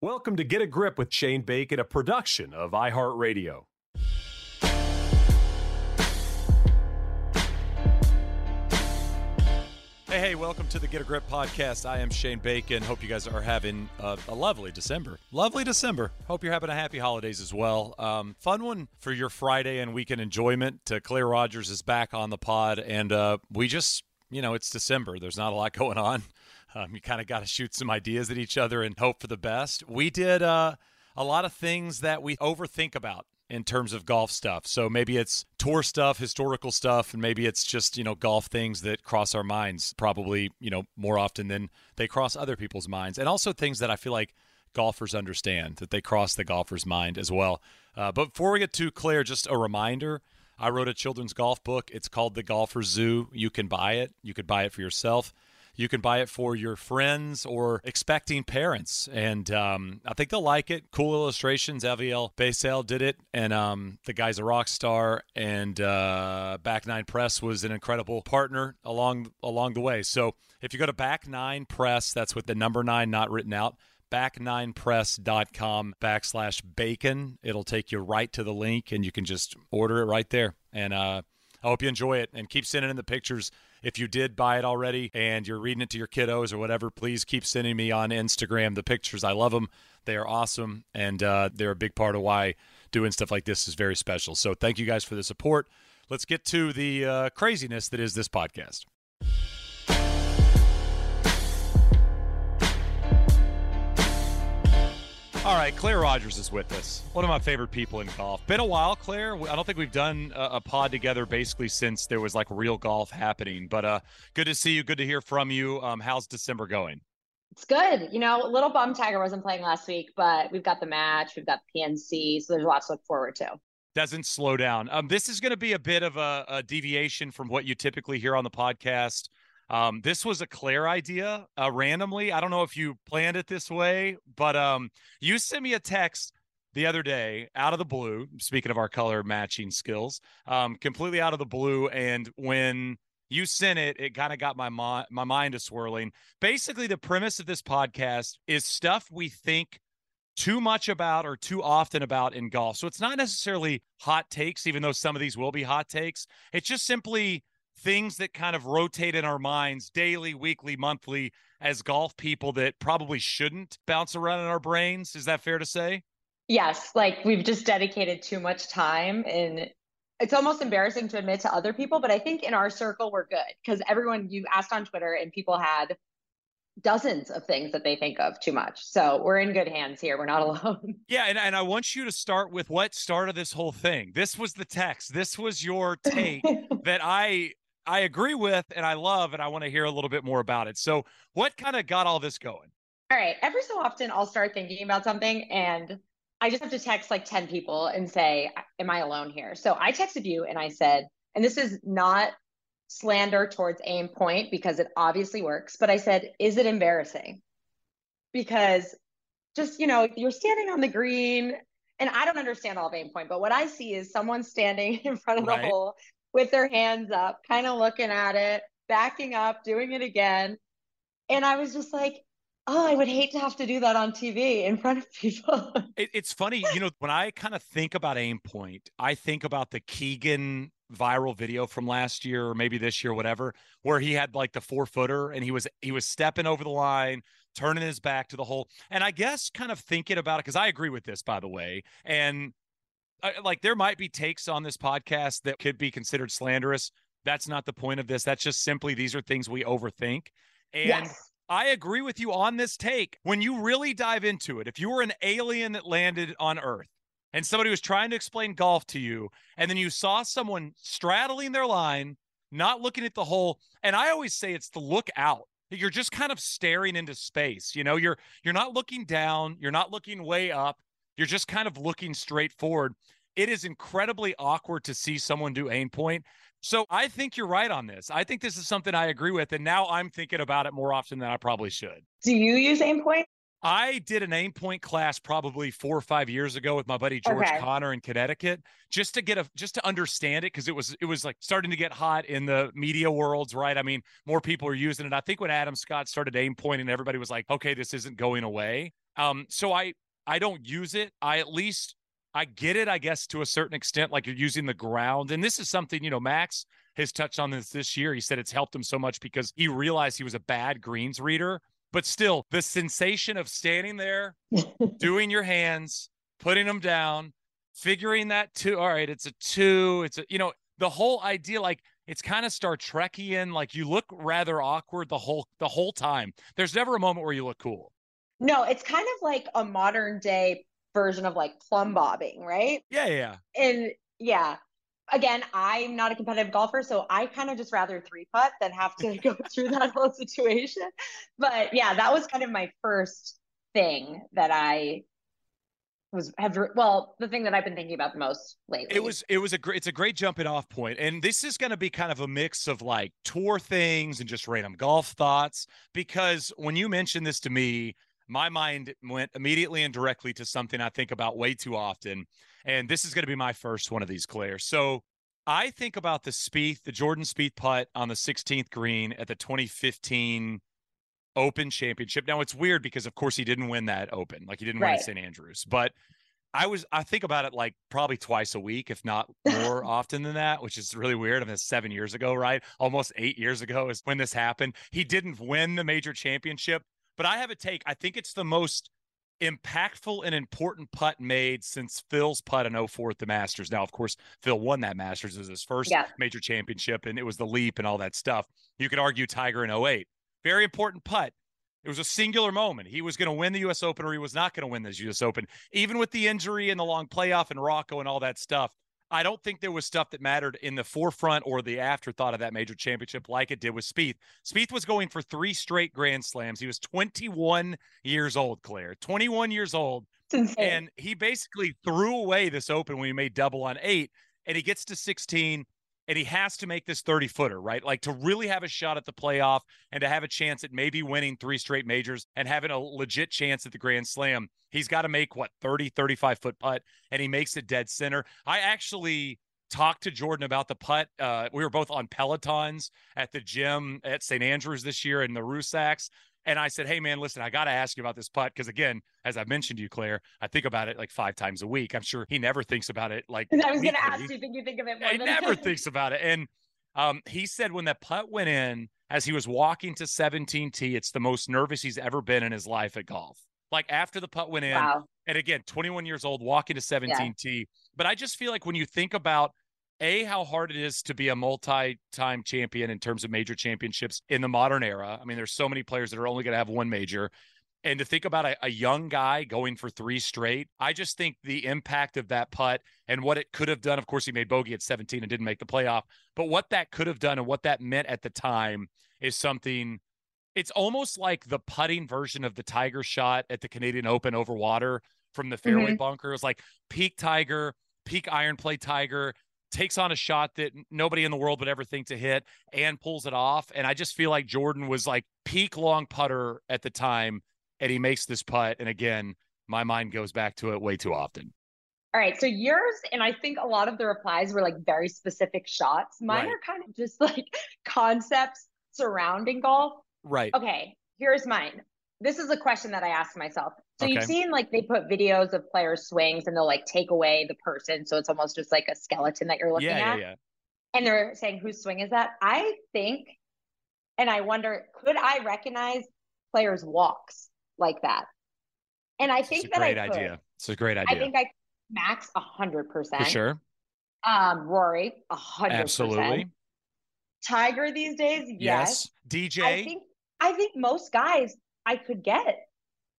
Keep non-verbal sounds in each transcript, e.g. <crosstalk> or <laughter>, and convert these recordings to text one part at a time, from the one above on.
Welcome to Get a Grip with Shane Bacon, a production of iHeartRadio. Hey, hey, welcome to the Get a Grip podcast. I am Shane Bacon. Hope you guys are having a, a lovely December. Lovely December. Hope you're having a happy holidays as well. Um, fun one for your Friday and weekend enjoyment. Uh, Claire Rogers is back on the pod, and uh, we just, you know, it's December. There's not a lot <laughs> going on. Um, you kind of got to shoot some ideas at each other and hope for the best. We did uh, a lot of things that we overthink about in terms of golf stuff. So maybe it's tour stuff, historical stuff, and maybe it's just, you know, golf things that cross our minds probably, you know, more often than they cross other people's minds. And also things that I feel like golfers understand that they cross the golfer's mind as well. Uh, but before we get too clear, just a reminder I wrote a children's golf book. It's called The Golfer Zoo. You can buy it, you could buy it for yourself. You can buy it for your friends or expecting parents, and um, I think they'll like it. Cool illustrations. Aviel Basel did it, and um, the guy's a rock star. And uh, Back Nine Press was an incredible partner along along the way. So if you go to Back Nine Press, that's with the number nine not written out back9press.com backslash bacon. It'll take you right to the link and you can just order it right there. And uh, I hope you enjoy it and keep sending in the pictures if you did buy it already and you're reading it to your kiddos or whatever, please keep sending me on Instagram the pictures. I love them. They are awesome, and uh, they're a big part of why doing stuff like this is very special. So thank you guys for the support. Let's get to the uh, craziness that is this podcast. All right, Claire Rogers is with us. One of my favorite people in golf. Been a while, Claire. I don't think we've done a, a, pod together basically since there was like real golf happening. But uh, good to see you. Good to hear from you. Um, how's December going? It's good. You know, a little bum Tiger wasn't playing last week, but we've got the match, we've got PNC, so there's lots to look forward to. Doesn't slow down. Um, this is going to be a bit of a, a deviation from what you typically hear on the podcast. Um, this was a Claire idea uh, randomly. I don't know if you planned it this way, but um, you sent me a text the other day out of the blue. Speaking of our color matching skills, um, completely out of the blue. And when you sent it, it kind of got my mi- my mind a swirling. Basically, the premise of this podcast is stuff we think too much about or too often about in golf. So it's not necessarily hot takes, even though some of these will be hot takes. It's just simply things that kind of rotate in our minds daily, weekly, monthly as golf people that probably shouldn't bounce around in our brains. Is that fair to say? Yes. Like we've just dedicated too much time and it's almost embarrassing to admit to other people, but I think in our circle we're good because everyone you asked on Twitter and people had dozens of things that they think of too much. So we're in good hands here. We're not <laughs> alone. Yeah. And, and I want you to start with what started this whole thing. This was the text. This was your take <laughs> that I I agree with and I love, and I want to hear a little bit more about it. So, what kind of got all this going? All right. Every so often, I'll start thinking about something and I just have to text like 10 people and say, Am I alone here? So, I texted you and I said, and this is not slander towards aim point because it obviously works, but I said, Is it embarrassing? Because just, you know, you're standing on the green and I don't understand all of aim point, but what I see is someone standing <laughs> in front of right. the hole with their hands up, kind of looking at it, backing up, doing it again. And I was just like, oh, I would hate to have to do that on TV in front of people. <laughs> it, it's funny, you know, when I kind of think about aim point, I think about the Keegan viral video from last year or maybe this year, whatever, where he had like the four footer and he was he was stepping over the line, turning his back to the hole. And I guess kind of thinking about it, because I agree with this, by the way. And like there might be takes on this podcast that could be considered slanderous. That's not the point of this. That's just simply these are things we overthink. And yes. I agree with you on this take. When you really dive into it, if you were an alien that landed on Earth and somebody was trying to explain golf to you, and then you saw someone straddling their line, not looking at the hole, and I always say it's the look out. You're just kind of staring into space. You know, you're you're not looking down, you're not looking way up you're just kind of looking straight forward. It is incredibly awkward to see someone do aim point. So I think you're right on this. I think this is something I agree with. And now I'm thinking about it more often than I probably should. Do you use aim point? I did an aim point class probably four or five years ago with my buddy George okay. Connor in Connecticut, just to get a just to understand it because it was it was like starting to get hot in the media worlds, right? I mean, more people are using it. I think when Adam Scott started aim pointing, everybody was like, "Okay, this isn't going away." Um, so I I don't use it. I at least I get it, I guess, to a certain extent, like you're using the ground. And this is something, you know, Max has touched on this this year. He said it's helped him so much because he realized he was a bad greens reader. But still, the sensation of standing there, <laughs> doing your hands, putting them down, figuring that two, all right, it's a two, it's a, you know, the whole idea, like it's kind of Star Trekian, like you look rather awkward the whole the whole time. There's never a moment where you look cool. No, it's kind of like a modern day version of like plumb bobbing, right? Yeah, yeah. And yeah, again, I'm not a competitive golfer, so I kind of just rather three putt than have to go <laughs> through that whole situation. But yeah, that was kind of my first thing that I was have well the thing that I've been thinking about the most lately. It was it was a great it's a great jumping off point, and this is going to be kind of a mix of like tour things and just random golf thoughts. Because when you mentioned this to me, my mind went immediately and directly to something I think about way too often, and this is going to be my first one of these, Claire. So I think about the Spieth, the Jordan Spieth putt on the 16th green at the 2015 Open Championship. Now it's weird because of course he didn't win that Open, like he didn't right. win St. Andrews, but I was I think about it like probably twice a week, if not <laughs> more often than that, which is really weird. I mean, seven years ago, right? Almost eight years ago is when this happened. He didn't win the major championship, but I have a take. I think it's the most impactful and important putt made since Phil's putt in 04 at the Masters. Now, of course, Phil won that Masters as his first yeah. major championship, and it was the leap and all that stuff. You could argue Tiger in 08. Very important putt. It was a singular moment. He was going to win the U.S. Open or he was not going to win this U.S. Open. Even with the injury and the long playoff and Rocco and all that stuff, I don't think there was stuff that mattered in the forefront or the afterthought of that major championship like it did with Spieth. Spieth was going for three straight Grand Slams. He was 21 years old, Claire. 21 years old. And he basically threw away this Open when he made double on eight, and he gets to 16 and he has to make this 30 footer, right? Like to really have a shot at the playoff and to have a chance at maybe winning three straight majors and having a legit chance at the Grand Slam, he's got to make what 30, 35 foot putt, and he makes it dead center. I actually talked to Jordan about the putt. Uh, we were both on Pelotons at the gym at St. Andrews this year in the Rusacks. And I said, Hey, man, listen, I got to ask you about this putt. Cause again, as I mentioned to you, Claire, I think about it like five times a week. I'm sure he never thinks about it like. <laughs> I was going to ask, you think you think of it more He never thinks about it. And um, he said when that putt went in, as he was walking to 17T, it's the most nervous he's ever been in his life at golf. Like after the putt went in, wow. and again, 21 years old, walking to 17T. Yeah. But I just feel like when you think about a how hard it is to be a multi-time champion in terms of major championships in the modern era. I mean, there's so many players that are only going to have one major. And to think about a, a, young guy going for three straight, I just think the impact of that putt and what it could have done. Of course, he made bogey at 17 and didn't make the playoff, but what that could have done and what that meant at the time is something. It's almost like the putting version of the Tiger shot at the Canadian Open over water from the fairway mm-hmm. bunker. It was like peak Tiger, peak iron play Tiger, takes on a shot that nobody in the world would ever think to hit and pulls it off. And I just feel like Jordan was like peak long putter at the time, and he makes this putt. And again, my mind goes back to it way too often. All right. So yours, and I think a lot of the replies were like very specific shots. Mine right. are kind of just <laughs> like concepts surrounding golf. Right. Okay. Here's mine. This is a question that I asked myself. So okay. you've seen like they put videos of players' swings and they'll like take away the person. So it's almost just like a skeleton that you're looking yeah, at. Yeah, yeah. And they're saying whose swing is that? I think, and I wonder, could I recognize players' walks like that? And I think that great I could. idea. It's a great idea. I think I max a hundred percent. For sure. Um, Rory, a hundred Absolutely. Tiger these days, yes. yes. DJ. I think I think most guys I could get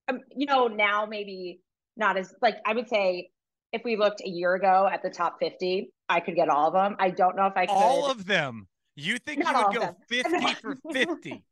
um, you know, now maybe not as like I would say if we looked a year ago at the top 50, I could get all of them. I don't know if I could. All of them. You think you would go <laughs> 50 for 50?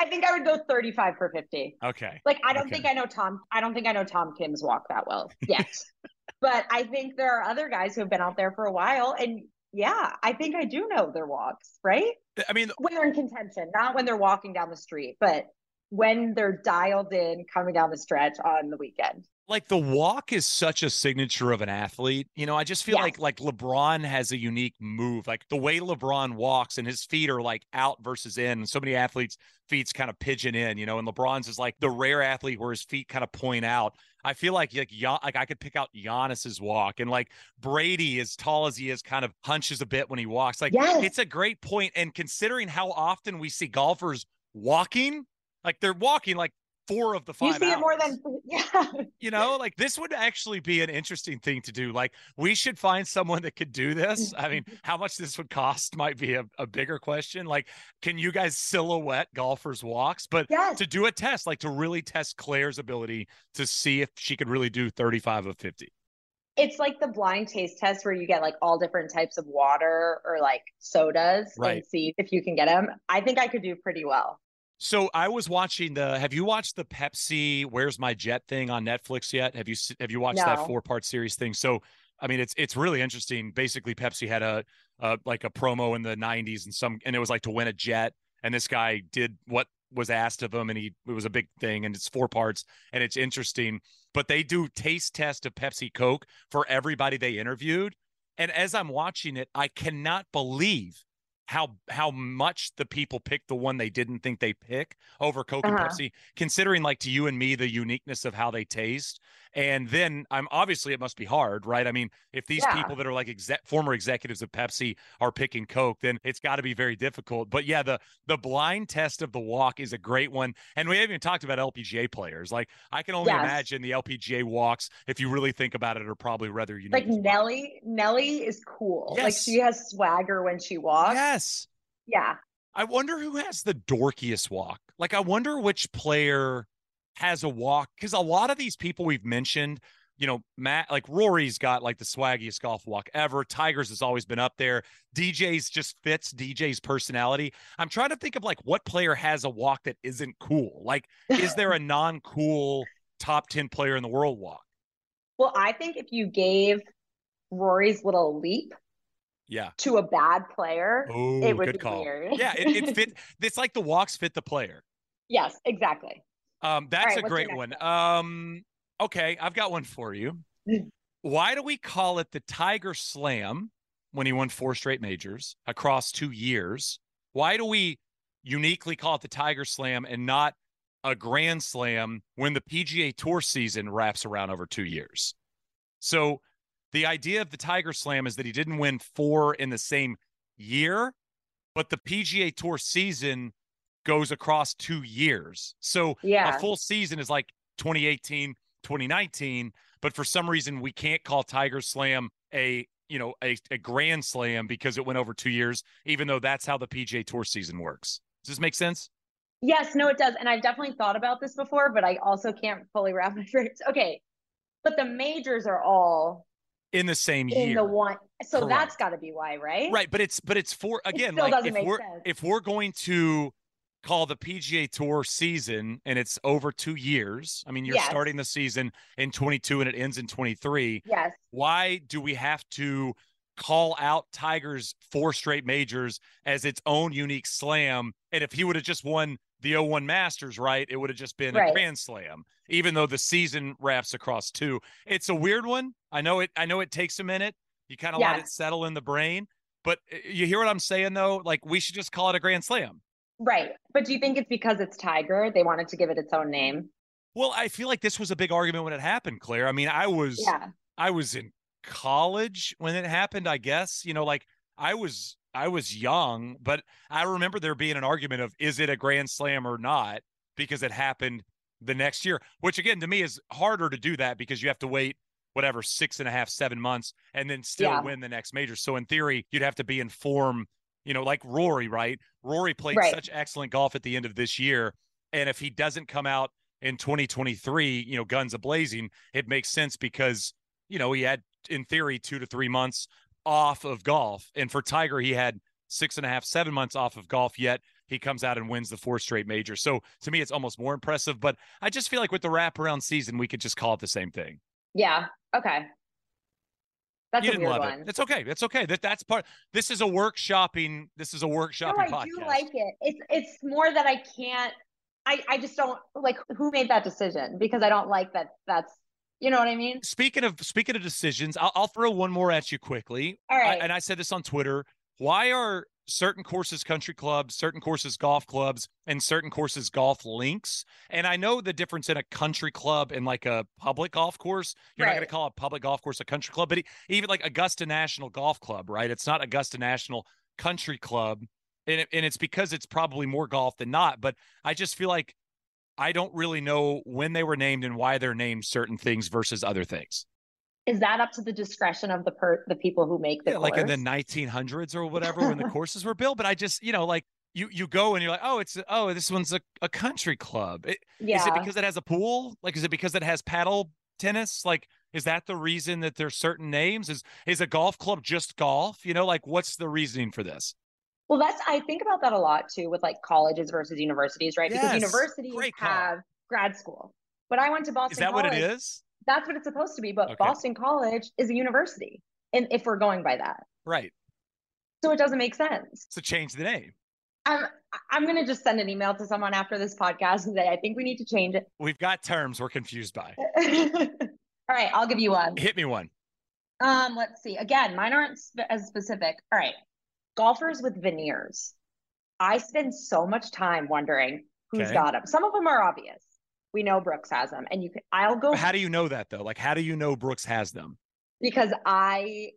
I think I would go 35 for 50. Okay. Like I don't okay. think I know Tom I don't think I know Tom Kim's walk that well yet. <laughs> but I think there are other guys who have been out there for a while and yeah, I think I do know their walks, right? I mean, when they're in contention, not when they're walking down the street, but when they're dialed in coming down the stretch on the weekend. Like the walk is such a signature of an athlete. You know, I just feel like like LeBron has a unique move. Like the way LeBron walks and his feet are like out versus in. And so many athletes' feet's kind of pigeon in, you know, and LeBron's is like the rare athlete where his feet kind of point out. I feel like like like I could pick out Giannis's walk and like Brady, as tall as he is, kind of hunches a bit when he walks. Like Yes. it's a great. And considering how often we see golfers walking, like they're walking like four of the five. You see it more than <laughs> yeah. you know like this would actually be an interesting thing to do like we should find someone that could do this i mean <laughs> how much this would cost might be a, a bigger question like can you guys silhouette golfers walks but Yes. to do a test like to really test claire's ability to see if she could really do 35 of 50 It's like the blind taste test where you get like all different types of water or like sodas Right. and see if you can get them. I think I could do pretty well. So i was watching the have you watched the pepsi where's my jet thing on netflix yet? Have you have you watched that four part series thing? So i mean it's it's really interesting. Basically pepsi had a, a like a promo in the 90s and some and it was like to win a jet and this guy did what was asked of him and he it was a big thing and it's four parts and it's interesting. But they do taste test of pepsi coke for everybody they interviewed and as i'm watching it i cannot believe how how much the people picked the one they didn't think they pick over Coke and Uh-huh. Pepsi, considering like to you and me the uniqueness of how they taste. And then I'm obviously it must be hard, right? I mean, if these Yeah. people that are like exec former executives of Pepsi are picking Coke, then it's got to be very difficult. But yeah, the the blind test of the walk is a great one. And we haven't even talked about LPGA players. Like I can only Yes. imagine the LPGA walks, if you really think about it, are probably rather unique. Like well. Nelly, Nelly is cool. Like she has swagger when she walks. Yes. Yeah. I wonder who has the dorkiest walk. Like, I wonder which player has a walk because a lot of these people we've mentioned, you know, Matt, like Rory's got like the swaggiest golf walk ever. Tigers has always been up there. DJ's just fits DJ's personality. I'm trying to think of like what player has a walk that isn't cool. Like, is there a <laughs> non cool top 10 player in the world walk? Well, I think if you gave Rory's little leap Yeah. to a bad player, Oh, it would be call. weird. Yeah. It, it <laughs> fit. It's like the walks fit the player. yes, exactly. Um, that's right, a great one. Um, okay, I've got one for you. Mm. Why do we call it the Tiger Slam when he won four straight majors across two years? Why do we uniquely call it the Tiger Slam and not a Grand Slam when the PGA Tour season wraps around over two years? So the idea of the Tiger Slam is that he didn't win four in the same year, but the PGA Tour season goes across two years. So Yeah. a full season is like 2018, 2019, but for some reason we can't call Tiger Slam a you know a, a grand slam because it went over two years, even though that's how the PGA Tour season works. Does this make sense? Yes, no, it does. And I've definitely thought about this before, but I also can't fully wrap my <laughs> brains. Okay. But the majors are all In the same in year, the one. So Correct. that's got to be why, right? right? But it's but it's for again still like if we're sense. if we're going to call the PGA Tour season and it's over two years. I mean, you're Yes. starting the season in 22 and it ends in 23. Yes. why do we have to call out Tiger's four straight majors as its own unique slam? And if he would have just won the 01 Masters, right, it would have just been a grand slam, even though the season wraps across two. It's a weird one. I know it, I know it takes a minute. You kind of let it settle in the brain. But uh, you hear what I'm saying though? Like we should just call it a grand slam. Right. But do you think it's because it's Tiger? They wanted to give it its own name. Well, I feel like this was a big argument when it happened, Claire. I mean, I was Yeah. I was in college when it happened, I guess. You know, like I was I was young, but I remember there being an argument of is it a grand slam or not because it happened the next year, which again to me is harder to do that because you have to wait whatever six and a half, seven months and then still Yeah. win the next major. So in theory, you'd have to be in form, you know, like Rory, right? Rory played Right. such excellent golf at the end of this year. And if he doesn't come out in 2023, you know, guns a blazing, it makes sense because, you know, he had in theory two to three months off of golf. And for Tiger, he had six and a half, seven months off of golf, yet he comes out and wins the four straight major. So to me, it's almost more impressive. But I just feel like with the wraparound season, we could just call it the same thing. Yeah. Okay. That's you a didn't love one. it. It's okay. It's okay. That that's part. This is a workshopping. This is a No, workshopping I podcast. do like it. It's it's more that I can't I, I just don't like who made that decision because I don't like that. That's you know what I mean. Speaking of speaking of decisions, I'll, I'll throw one more at you quickly. All right. I, and I said this on Twitter. Why are certain courses country clubs, certain courses golf clubs, and certain courses golf links? And I know the difference in a country club and like a public golf course. You're not going to call a public golf course a country club, but even like Augusta National Golf Club, right? It's not Augusta National Country Club, and it, and it's because it's probably more golf than not. But I just feel like I don't really know when they were named and why they're named certain things versus other things. Is that up to the discretion of the per the people who make the Yeah, like in the 1900s or whatever when the <laughs> courses were built. But I just, you know, like you you go and you're like, oh, it's oh, this one's a, a country club. It- yeah. Is it because it has a pool? Like, is it because it has paddle tennis? Like, is that the reason that there's certain names? Is is a golf club just golf? You know, like what's the reasoning for this? Well, that's I think about that a lot too with like colleges versus universities, right? Yes, Because universities have grad school. But I went to Boston Is that College. what it is? That's what it's supposed to be. But Okay. Boston College is a university. And if we're going by that. Right. So it doesn't make sense. So change the name. I'm I'm gonna just send an email to someone after this podcast and say I think we need to change it. We've got terms we're confused by. <laughs> All right, I'll give you one. Hit me one. Um, let's see. Again, mine aren't sp- as specific. All right, golfers with veneers. I spend so much time wondering who's Okay. got them. Some of them are obvious. We know Brooks has them, and you can. I'll go How do you know that though? Like, how do you know Brooks has them? because I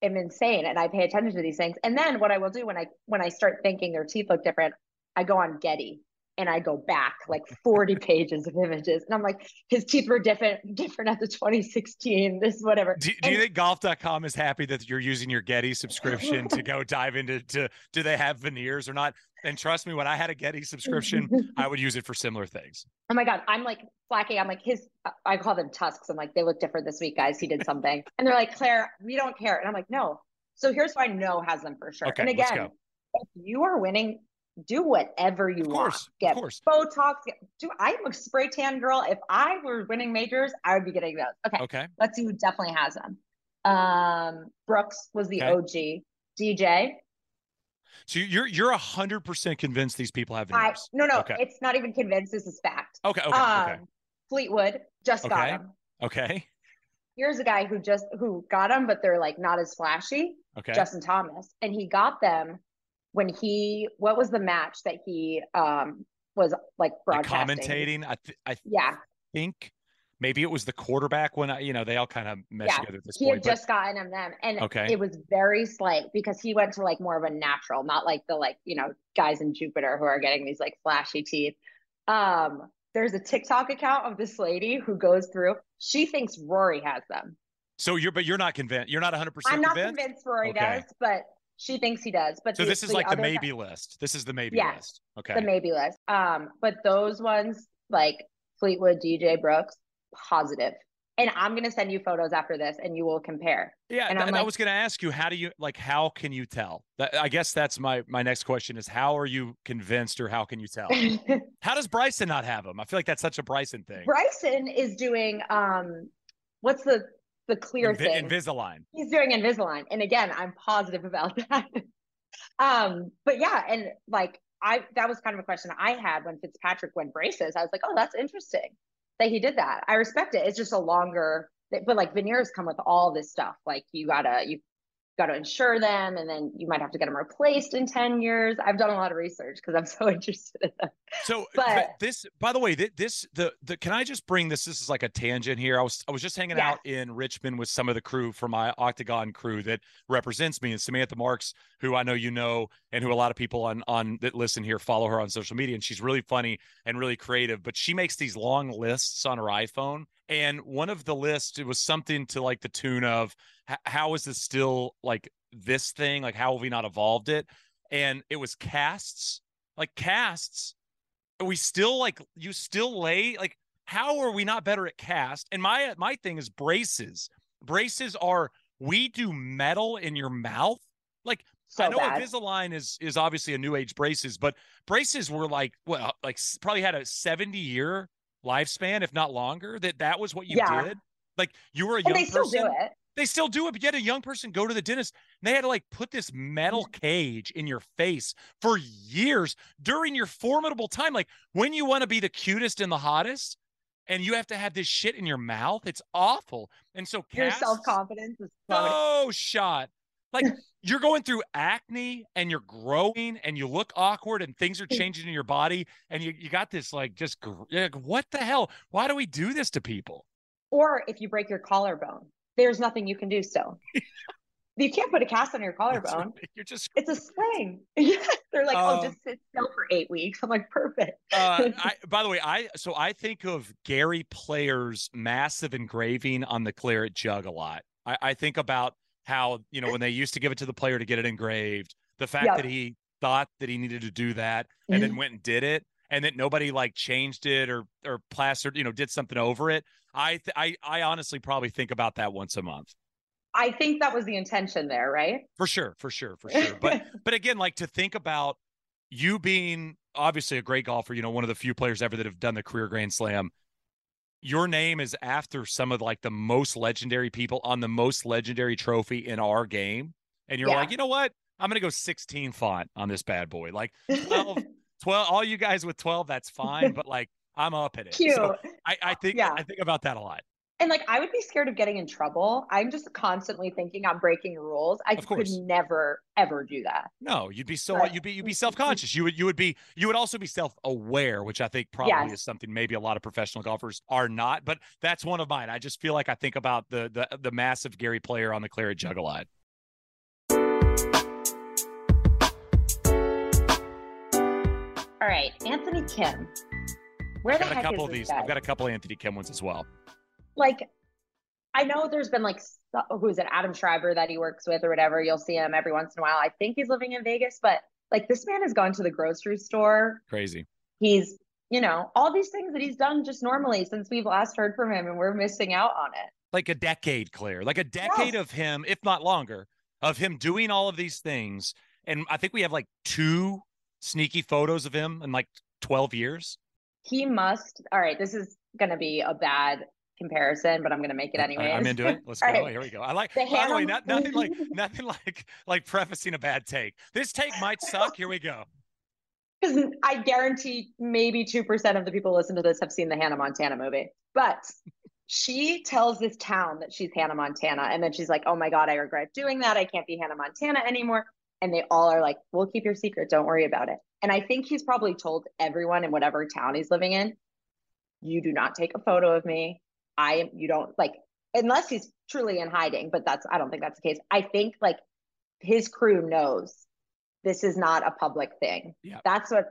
am insane and I pay attention to these things. And then what I will do when I when I start thinking their teeth look different, I go on Getty and I go back like 40 <laughs> pages of images, and I'm like, his teeth were different different at the 2016. This whatever. Do, do you And- think golf.com is happy that you're using your Getty subscription to go dive into to do they have veneers or not? And trust me, when I had a Getty subscription, I would use it for similar things. Oh my God. I'm like slacking. I'm like, his, I call them tusks. I'm like, they look different this week, guys. He did something. and they're like, Claire, we don't care. And I'm like, no. So here's why no has them for sure. Okay, and let's again, go. if you are winning, do whatever you Of want. course, of Get course. Botox. Get, do I'm a spray tan girl. If I were winning majors, I would be getting those. Okay. Okay. Let's see who definitely has them. Um, Brooks was the Okay. OG. DJ. So you're you're a hundred percent convinced these people have I no no, Okay. it's not even convinced. This is fact. Okay. Okay. um, okay. Fleetwood just got Okay. him. Okay. here's a guy who just who got them, but they're like not as flashy. Okay. Justin Thomas, and he got them when he what was the match that he um was like Like broadcasting? commentating. I th- I Yeah, think maybe it was the quarterback when I you know they all kind of mesh Yeah, together he point. had but- just gotten them then, and Okay. it was very slight because he went to like more of a natural, not like the like you know guys in Jupiter who are getting these like flashy teeth. Um, there's a TikTok account of this lady who goes through. She thinks Rory has them. so you're but you're not convinced. You're not hundred percent I'm not convinced. convinced Rory Okay. does, but she thinks he does. But So the- this is like the other guy- maybe list. This is the maybe Yeah, list. Okay. the maybe list. Um, but those ones like Fleetwood, DJ Brooks, positive. And I'm gonna send you photos after this, and you will compare. Yeah, And th- I'm I was going to ask you, how do you like? How can you tell? That, I guess that's my my next question is how are you convinced, or how can you tell? <laughs> how does Bryson not have them? I feel like that's such a Bryson thing. Bryson is doing um, what's the the clear Invi- thing? Invisalign. He's doing Invisalign, and again, I'm positive about <laughs> that. um, but yeah, and like I that was kind of a question I had when Fitzpatrick went braces. I was like, oh, that's interesting that he did that. I respect it. It's just a longer, but like veneers come with all this stuff. Like you gotta you gotta insure them, and then you might have to get them replaced in ten years. I've done a lot of research because I'm <laughs> so interested in them. So But- th- this, by the way, th- this the the can I just bring this? This is like a tangent here. I was I was just hanging Yes. out in Richmond with some of the crew from my Octagon crew that represents me, and Samantha Marks, who I know you know, and who a lot of people on on that listen here follow her on social media, and she's really funny and really creative. But she makes these long lists on her iPhone, and one of the lists it was something to like the tune of how is this still like this thing? Like how have we not evolved it? And it was casts, like casts Are we still like you still lay like how are we not better at cast and my uh, my thing is braces braces are we do metal in your mouth like So i know bad. invisalign is is obviously a new age braces but braces were like well like probably had a 70 year lifespan if not longer that that was what you Yeah. did like you were a and young they still person do it. They still do it, but you had a young person go to the dentist and they had to like put this metal mm-hmm. cage in your face for years during your formidable time. Like when you want to be the cutest and the hottest, and you have to have this shit in your mouth. It's awful. And so Your self confidence is no shot. Like you're going through acne and you're growing and you look awkward and things are changing in your body and you, you got this like just like, what the hell? Why do we do this to people? Or if you break your collarbone, there's nothing you can do so you can't put a cast on your <laughs> collarbone. right. You're just It's a sling. <laughs> They're like, oh, Um, just sit still for eight weeks. I'm like, perfect. uh, <laughs> I, by the way, I so I think of Gary Player's massive engraving on the claret jug a lot. I, I think about how you know when they used to give it to the player to get it engraved, the fact that he thought that he needed to do that and then mm-hmm. went and did it, and that nobody like changed it or or plastered, you know, did something over it. I th- I I honestly probably think about that once a month. I think that was the intention there, right? For sure, for sure, for sure. But <laughs> but again, like to think about you being obviously a great golfer, you know, one of the few players ever that have done the career Grand Slam. Your name is after some of like the most legendary people on the most legendary trophy in our game. And you're Yeah. like, you know what? I'm gonna go 16 font on this bad boy. Like 12, <laughs> 12, all you guys with 12, that's fine, but like I'm up at it. Cute. So I, I think Yeah. I think about that a lot. And like I would be scared of getting in trouble. I'm just constantly thinking I'm breaking rules. I could never ever do that. No, you'd be so Right. you'd be you'd be <laughs> self conscious. You would you would be you would also be self aware, which I think probably Yes. is something maybe a lot of professional golfers are not. But that's one of mine. I just feel like I think about the the the massive Gary player on the claret jug a lot. All right, Anthony Kim. Where I've the got a couple is of these. guy? I've got a couple of Anthony Kim ones as well. Like I know there's been like who is it Adam Schreiber that he works with or whatever. You'll see him every once in a while. I think he's living in Vegas, but like this man has gone to the grocery store. Crazy. He's you know all these things that he's done just normally since we've last heard from him, and we're missing out on it. Like a decade, Claire. Like a decade Yes. of him, if not longer, of him doing all of these things. And I think we have like two sneaky photos of him in like 12 years. He must. All right, this is gonna be a bad comparison, but I'm gonna make it anyway. I'm into it. <laughs> Let's go. Right. Here we go. I like. The by the way, not, nothing like <laughs> nothing like like prefacing a bad take. This take might suck. Here we go. Because <laughs> I guarantee maybe 2% of the people who listen to this have seen the Hannah Montana movie. But she tells this town that she's Hannah Montana. And then she's like, oh my God, I regret doing that. I can't be Hannah Montana anymore. And they all are like, we'll keep your secret. Don't worry about it. And I think he's probably told everyone in whatever town he's living in, you do not take a photo of me. I am, you don't like, unless he's truly in hiding, but that's, I don't think that's the case. I think like his crew knows this is not a public thing. Yeah. That's what,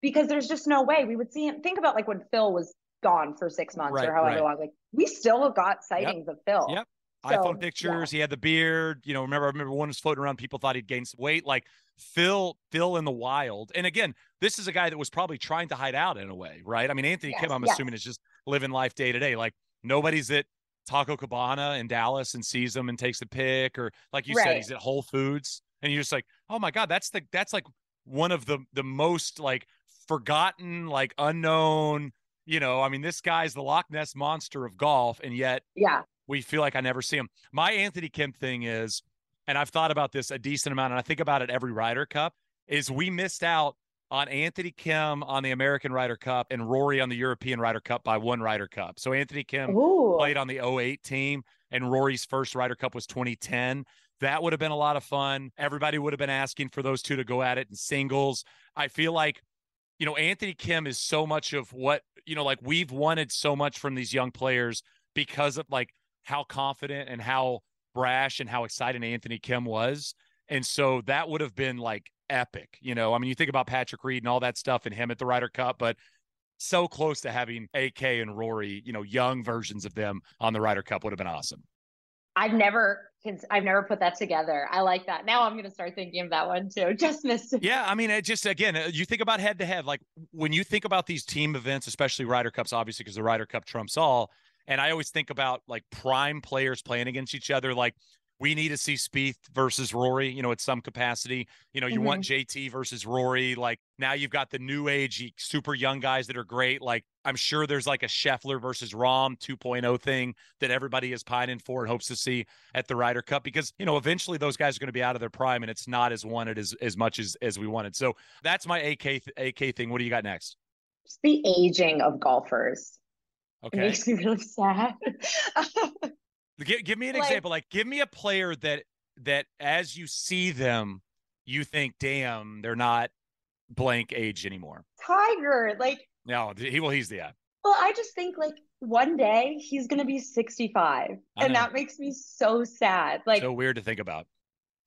because there's just no way we would see him. Think about like when Phil was gone for six months Right, or however right. long. Like we still got sightings of Phil. Yep. So, iPhone pictures. He had the beard. You know, remember, I remember one was floating around. People thought he'd gained some weight. Like Phil, Phil in the wild. And again, this is a guy that was probably trying to hide out in a way, right? I mean, Anthony Kim, I'm yes. assuming is just living life day to day. Like nobody's at Taco Cabana in Dallas and sees him and takes a pic, or like you said, he's at Whole Foods, and you're just like, oh my god, that's the that's like one of the the most like forgotten, like unknown. You know, I mean, this guy's the Loch Ness monster of golf, and yet Yeah. we feel like I never see him. My Anthony Kim thing is, and I've thought about this a decent amount, and I think about it every Ryder Cup, is we missed out on Anthony Kim on the American Ryder Cup and Rory on the European Ryder Cup by one Ryder Cup. So Anthony Kim Ooh. played on the 08 team, and Rory's first Ryder Cup was 2010. That would have been a lot of fun. Everybody would have been asking for those two to go at it in singles. I feel like, you know, Anthony Kim is so much of what, you know, like we've wanted so much from these young players because of like how confident and how brash and how excited Anthony Kim was. And so that would have been like epic. You know, I mean, you think about Patrick Reed and all that stuff and him at the Ryder Cup, but so close to having AK and Rory, you know, young versions of them on the Ryder Cup would have been awesome. I've never, I've never put that together. I like that. Now I'm going to start thinking of that one too. <laughs> Just missed it. Yeah, I mean, it just again, uh, you think about head to head, like when you think about these team events, especially Ryder Cups, obviously because the Ryder Cup trumps all. And I always think about like prime players playing against each other. Like we need to see Spieth versus Rory, you know, at some capacity. You know, you mm-hmm. want JT versus Rory. Like now you've got the new age super young guys that are great. Like I'm sure there's like a Scheffler versus Rahm 2.0 thing that everybody is pining for and hopes to see at the Ryder Cup because, you know, eventually those guys are going to be out of their prime and it's not as wanted as, as much as, as we wanted. So that's my AK, AK thing. What do you got next? Just the aging of golfers. Okay. It makes me really sad. <laughs> Give, give me an like, example. Like, give me a player that that as you see them, you think, "Damn, they're not blank age anymore." Tiger, like. No, he well, he's the yeah. Well, I just think like one day he's gonna be 65, and that makes me so sad. Like, so weird to think about.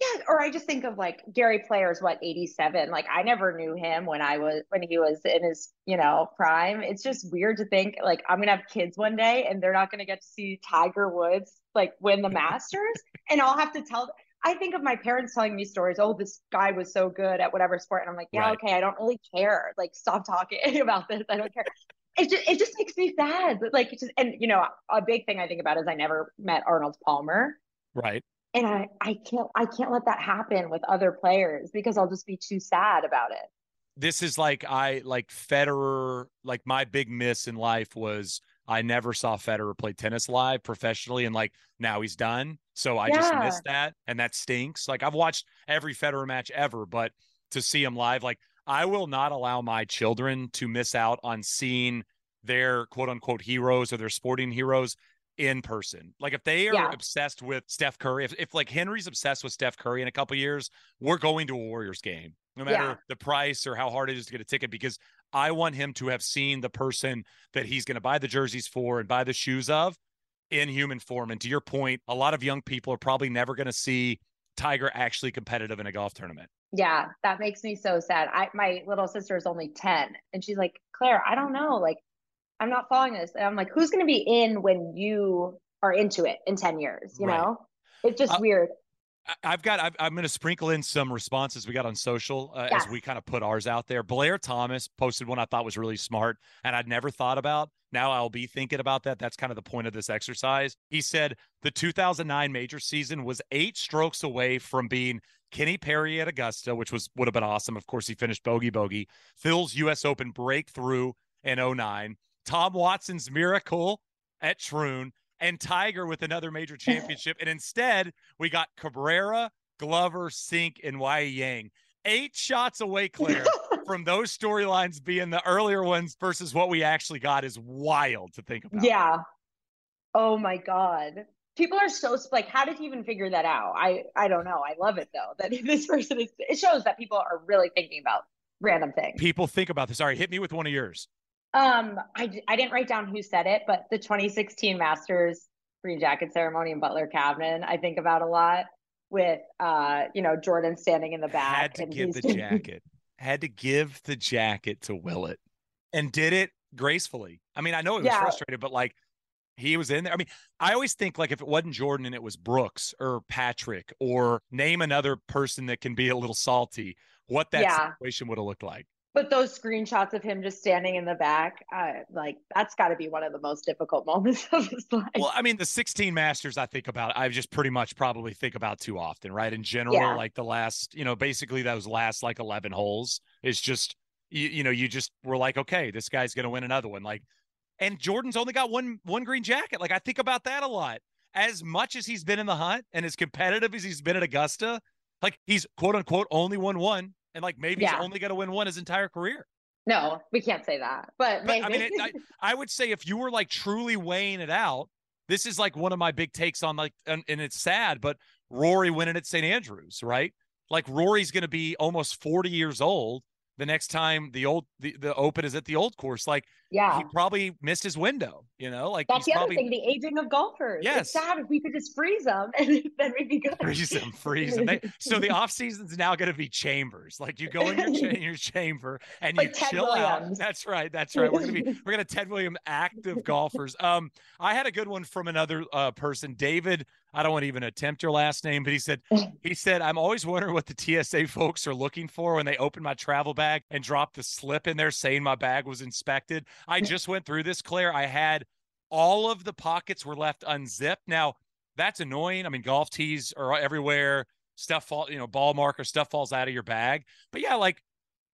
Yeah, or I just think of like Gary Player's what 87. Like I never knew him when I was when he was in his, you know, prime. It's just weird to think like I'm gonna have kids one day and they're not gonna get to see Tiger Woods like win the Masters, <laughs> and I'll have to tell. I think of my parents telling me stories. Oh, this guy was so good at whatever sport, and I'm like, yeah, right. okay, I don't really care. Like, stop talking <laughs> about this. I don't care. It just it just makes me sad. Like, just and you know, a big thing I think about is I never met Arnold Palmer. Right and I, I can't I can't let that happen with other players because I'll just be too sad about it. This is like I like Federer, like my big miss in life was I never saw Federer play tennis live professionally and like now he's done. So I yeah. just missed that and that stinks. Like I've watched every Federer match ever, but to see him live like I will not allow my children to miss out on seeing their quote unquote heroes or their sporting heroes in person. Like if they are yeah. obsessed with Steph Curry, if, if like Henry's obsessed with Steph Curry in a couple years, we're going to a Warriors game, no matter yeah. the price or how hard it is to get a ticket, because I want him to have seen the person that he's going to buy the jerseys for and buy the shoes of in human form. And to your point, a lot of young people are probably never going to see Tiger actually competitive in a golf tournament. Yeah, that makes me so sad. I my little sister is only 10 and she's like, "Claire, I don't know. Like I'm not following this. And I'm like, who's going to be in when you are into it in 10 years? You right. know, it's just uh, weird. I've got, i am going to sprinkle in some responses we got on social uh, as we kind of put ours out there. Blair Thomas posted one I thought was really smart and I'd never thought about. Now I'll be thinking about that. That's kind of the point of this exercise. He said the 2009 major season was eight strokes away from being Kenny Perry at Augusta, which was would have been awesome. Of course, he finished bogey bogey. Phil's U.S. Open breakthrough in 09. Tom Watson's miracle at Troon, and Tiger with another major <laughs> championship. and instead, we got Cabrera, Glover, Cink, and Wai Yang. Eight shots away, Claire, <laughs> from those storylines being the earlier ones versus what we actually got is wild to think about. Yeah. Oh my God. People are so like, how did he even figure that out? I I don't know. I love it though that <laughs> this person is. It shows that people are really thinking about random things. People think about this. All right, hit me with one of yours. Um, I, I didn't write down who said it, but the 2016 Masters green jacket ceremony in Butler Cabin, I think about a lot with, uh, you know, Jordan standing in the back. Had to give the jacket. Had to give the jacket to Willett and did it gracefully. I mean, I know it was yeah. frustrated, but like he was in there. I mean, I always think like if it wasn't Jordan and it was Brooks or Patrick or name another person that can be a little salty, what that yeah. situation would have looked like but those screenshots of him just standing in the back, uh, like that's got to be one of the most difficult <laughs> moments of his life. Well, I mean, the 16 Masters, I think about, I just pretty much probably think about too often, right? In general, yeah. like the last, you know, basically those last like 11 holes is just, you, you know, you just were like, okay, this guy's going to win another one. Like, and Jordan's only got one one green jacket. Like, I think about that a lot. As much as he's been in the hunt and as competitive as he's been at Augusta, like he's quote unquote only won one and like maybe yeah. he's only going to win one his entire career. No, we can't say that. But, but I mean, it, I, <laughs> I, would say if you were like truly weighing it out, this is like one of my big takes on like, and, and it's sad, but Rory winning at St. Andrews, right? Like Rory's going to be almost 40 years old the next time the old the, the open is at the old course like yeah. he probably missed his window you know like that's the probably... other thing the aging of golfers. Yes. it's sad if we could just freeze them <laughs> and then we'd be good. Freeze them freeze them they, so the off season's now going to be chambers. Like you go in your, cha- in <laughs> your chamber and you chill Williams. out that's right that's right. We're gonna be <laughs> we're gonna ted williams active golfers. Um i had a good one from another uh person david. I don't want to even attempt your last name, but he said, he said, I'm always wondering what the TSA folks are looking for when they open my travel bag and drop the slip in there saying my bag was inspected. I just went through this, Claire. I had all of the pockets were left unzipped. Now, that's annoying. I mean, golf tees are everywhere. Stuff fall, you know, ball marker stuff falls out of your bag. But yeah, like,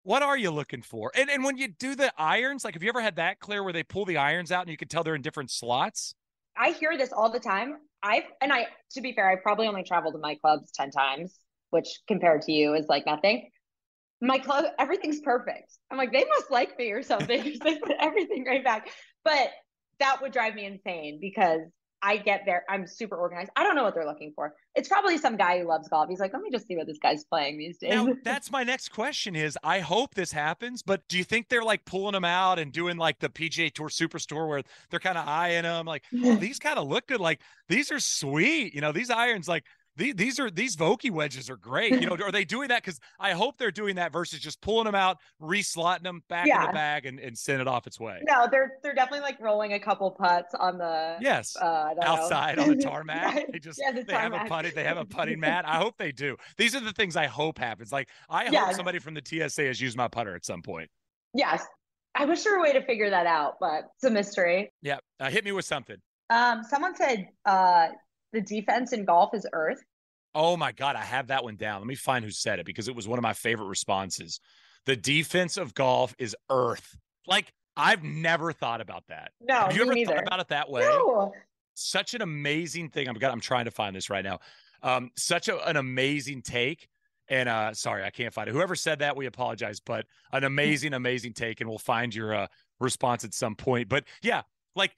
what are you looking for? And and when you do the irons, like, have you ever had that clear where they pull the irons out and you can tell they're in different slots? I hear this all the time. I've and I to be fair, I've probably only traveled to my clubs 10 times, which compared to you is like nothing. My club, everything's perfect. I'm like, they must like me or something. <laughs> they put everything right back. But that would drive me insane because I get there. I'm super organized. I don't know what they're looking for. It's probably some guy who loves golf. He's like, let me just see what this guy's playing these days. Now, <laughs> that's my next question is I hope this happens, but do you think they're like pulling them out and doing like the PGA Tour Superstore where they're kind of eyeing them like, oh, <laughs> these kind of look good. Like these are sweet. You know, these irons, like these, these are these Vokey wedges are great. You know, are they doing that? Because I hope they're doing that versus just pulling them out, reslotting them back yeah. in the bag, and, and send it off its way. No, they're they're definitely like rolling a couple putts on the yes uh, outside on the <laughs> tarmac. They just yeah, the they have a putting they have a putting mat. I <laughs> hope they do. These are the things I hope happens. Like I hope somebody from the TSA has used my putter at some point. Yes, I wish there were a way to figure that out, but it's a mystery. Yeah, uh, hit me with something. Um, someone said uh the defense in golf is earth. Oh my God, I have that one down. Let me find who said it because it was one of my favorite responses. The defense of golf is earth. Like, I've never thought about that. No, have you ever neither. thought about it that way? No. Such an amazing thing. I'm I'm trying to find this right now. Um, such a, an amazing take. And uh, sorry, I can't find it. Whoever said that, we apologize, but an <laughs> amazing, amazing take, and we'll find your uh, response at some point. But yeah, like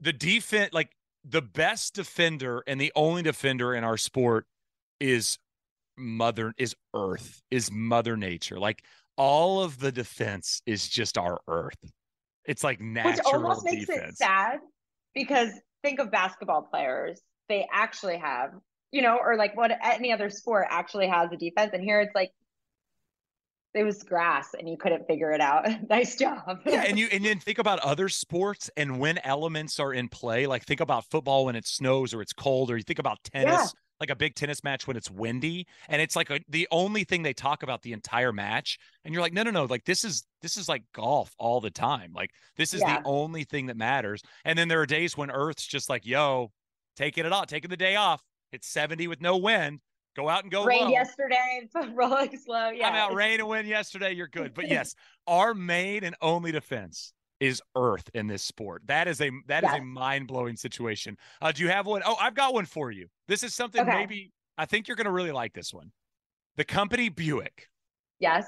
the defense, like the best defender and the only defender in our sport is mother is earth is mother nature. Like all of the defense is just our earth. It's like natural which almost makes it sad because think of basketball players. They actually have you know or like what any other sport actually has a defense. And here it's like it was grass and you couldn't figure it out. <laughs> nice job. yeah, and you <laughs> and then think about other sports and when elements are in play. Like think about football when it snows or it's cold, or you think about tennis, yeah. like a big tennis match when it's windy, and it's like a, the only thing they talk about the entire match. And you're like, no, no, no, like this is this is like golf all the time. Like this is yeah. the only thing that matters. And then there are days when Earth's just like, yo, taking it off, taking the day off. It's 70 with no wind Go out and go. Rain low. yesterday, <laughs> rolling slow. Yeah, I'm out. Rain and win yesterday. You're good. But <laughs> yes, our main and only defense is Earth in this sport. That is a that yes. is a mind blowing situation. Uh, do you have one? Oh, I've got one for you. This is something okay. maybe I think you're going to really like this one. The company Buick. Yes.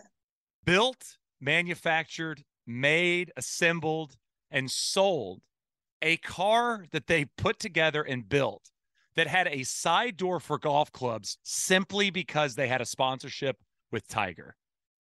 Built, manufactured, made, assembled, and sold a car that they put together and built that had a side door for golf clubs simply because they had a sponsorship with Tiger.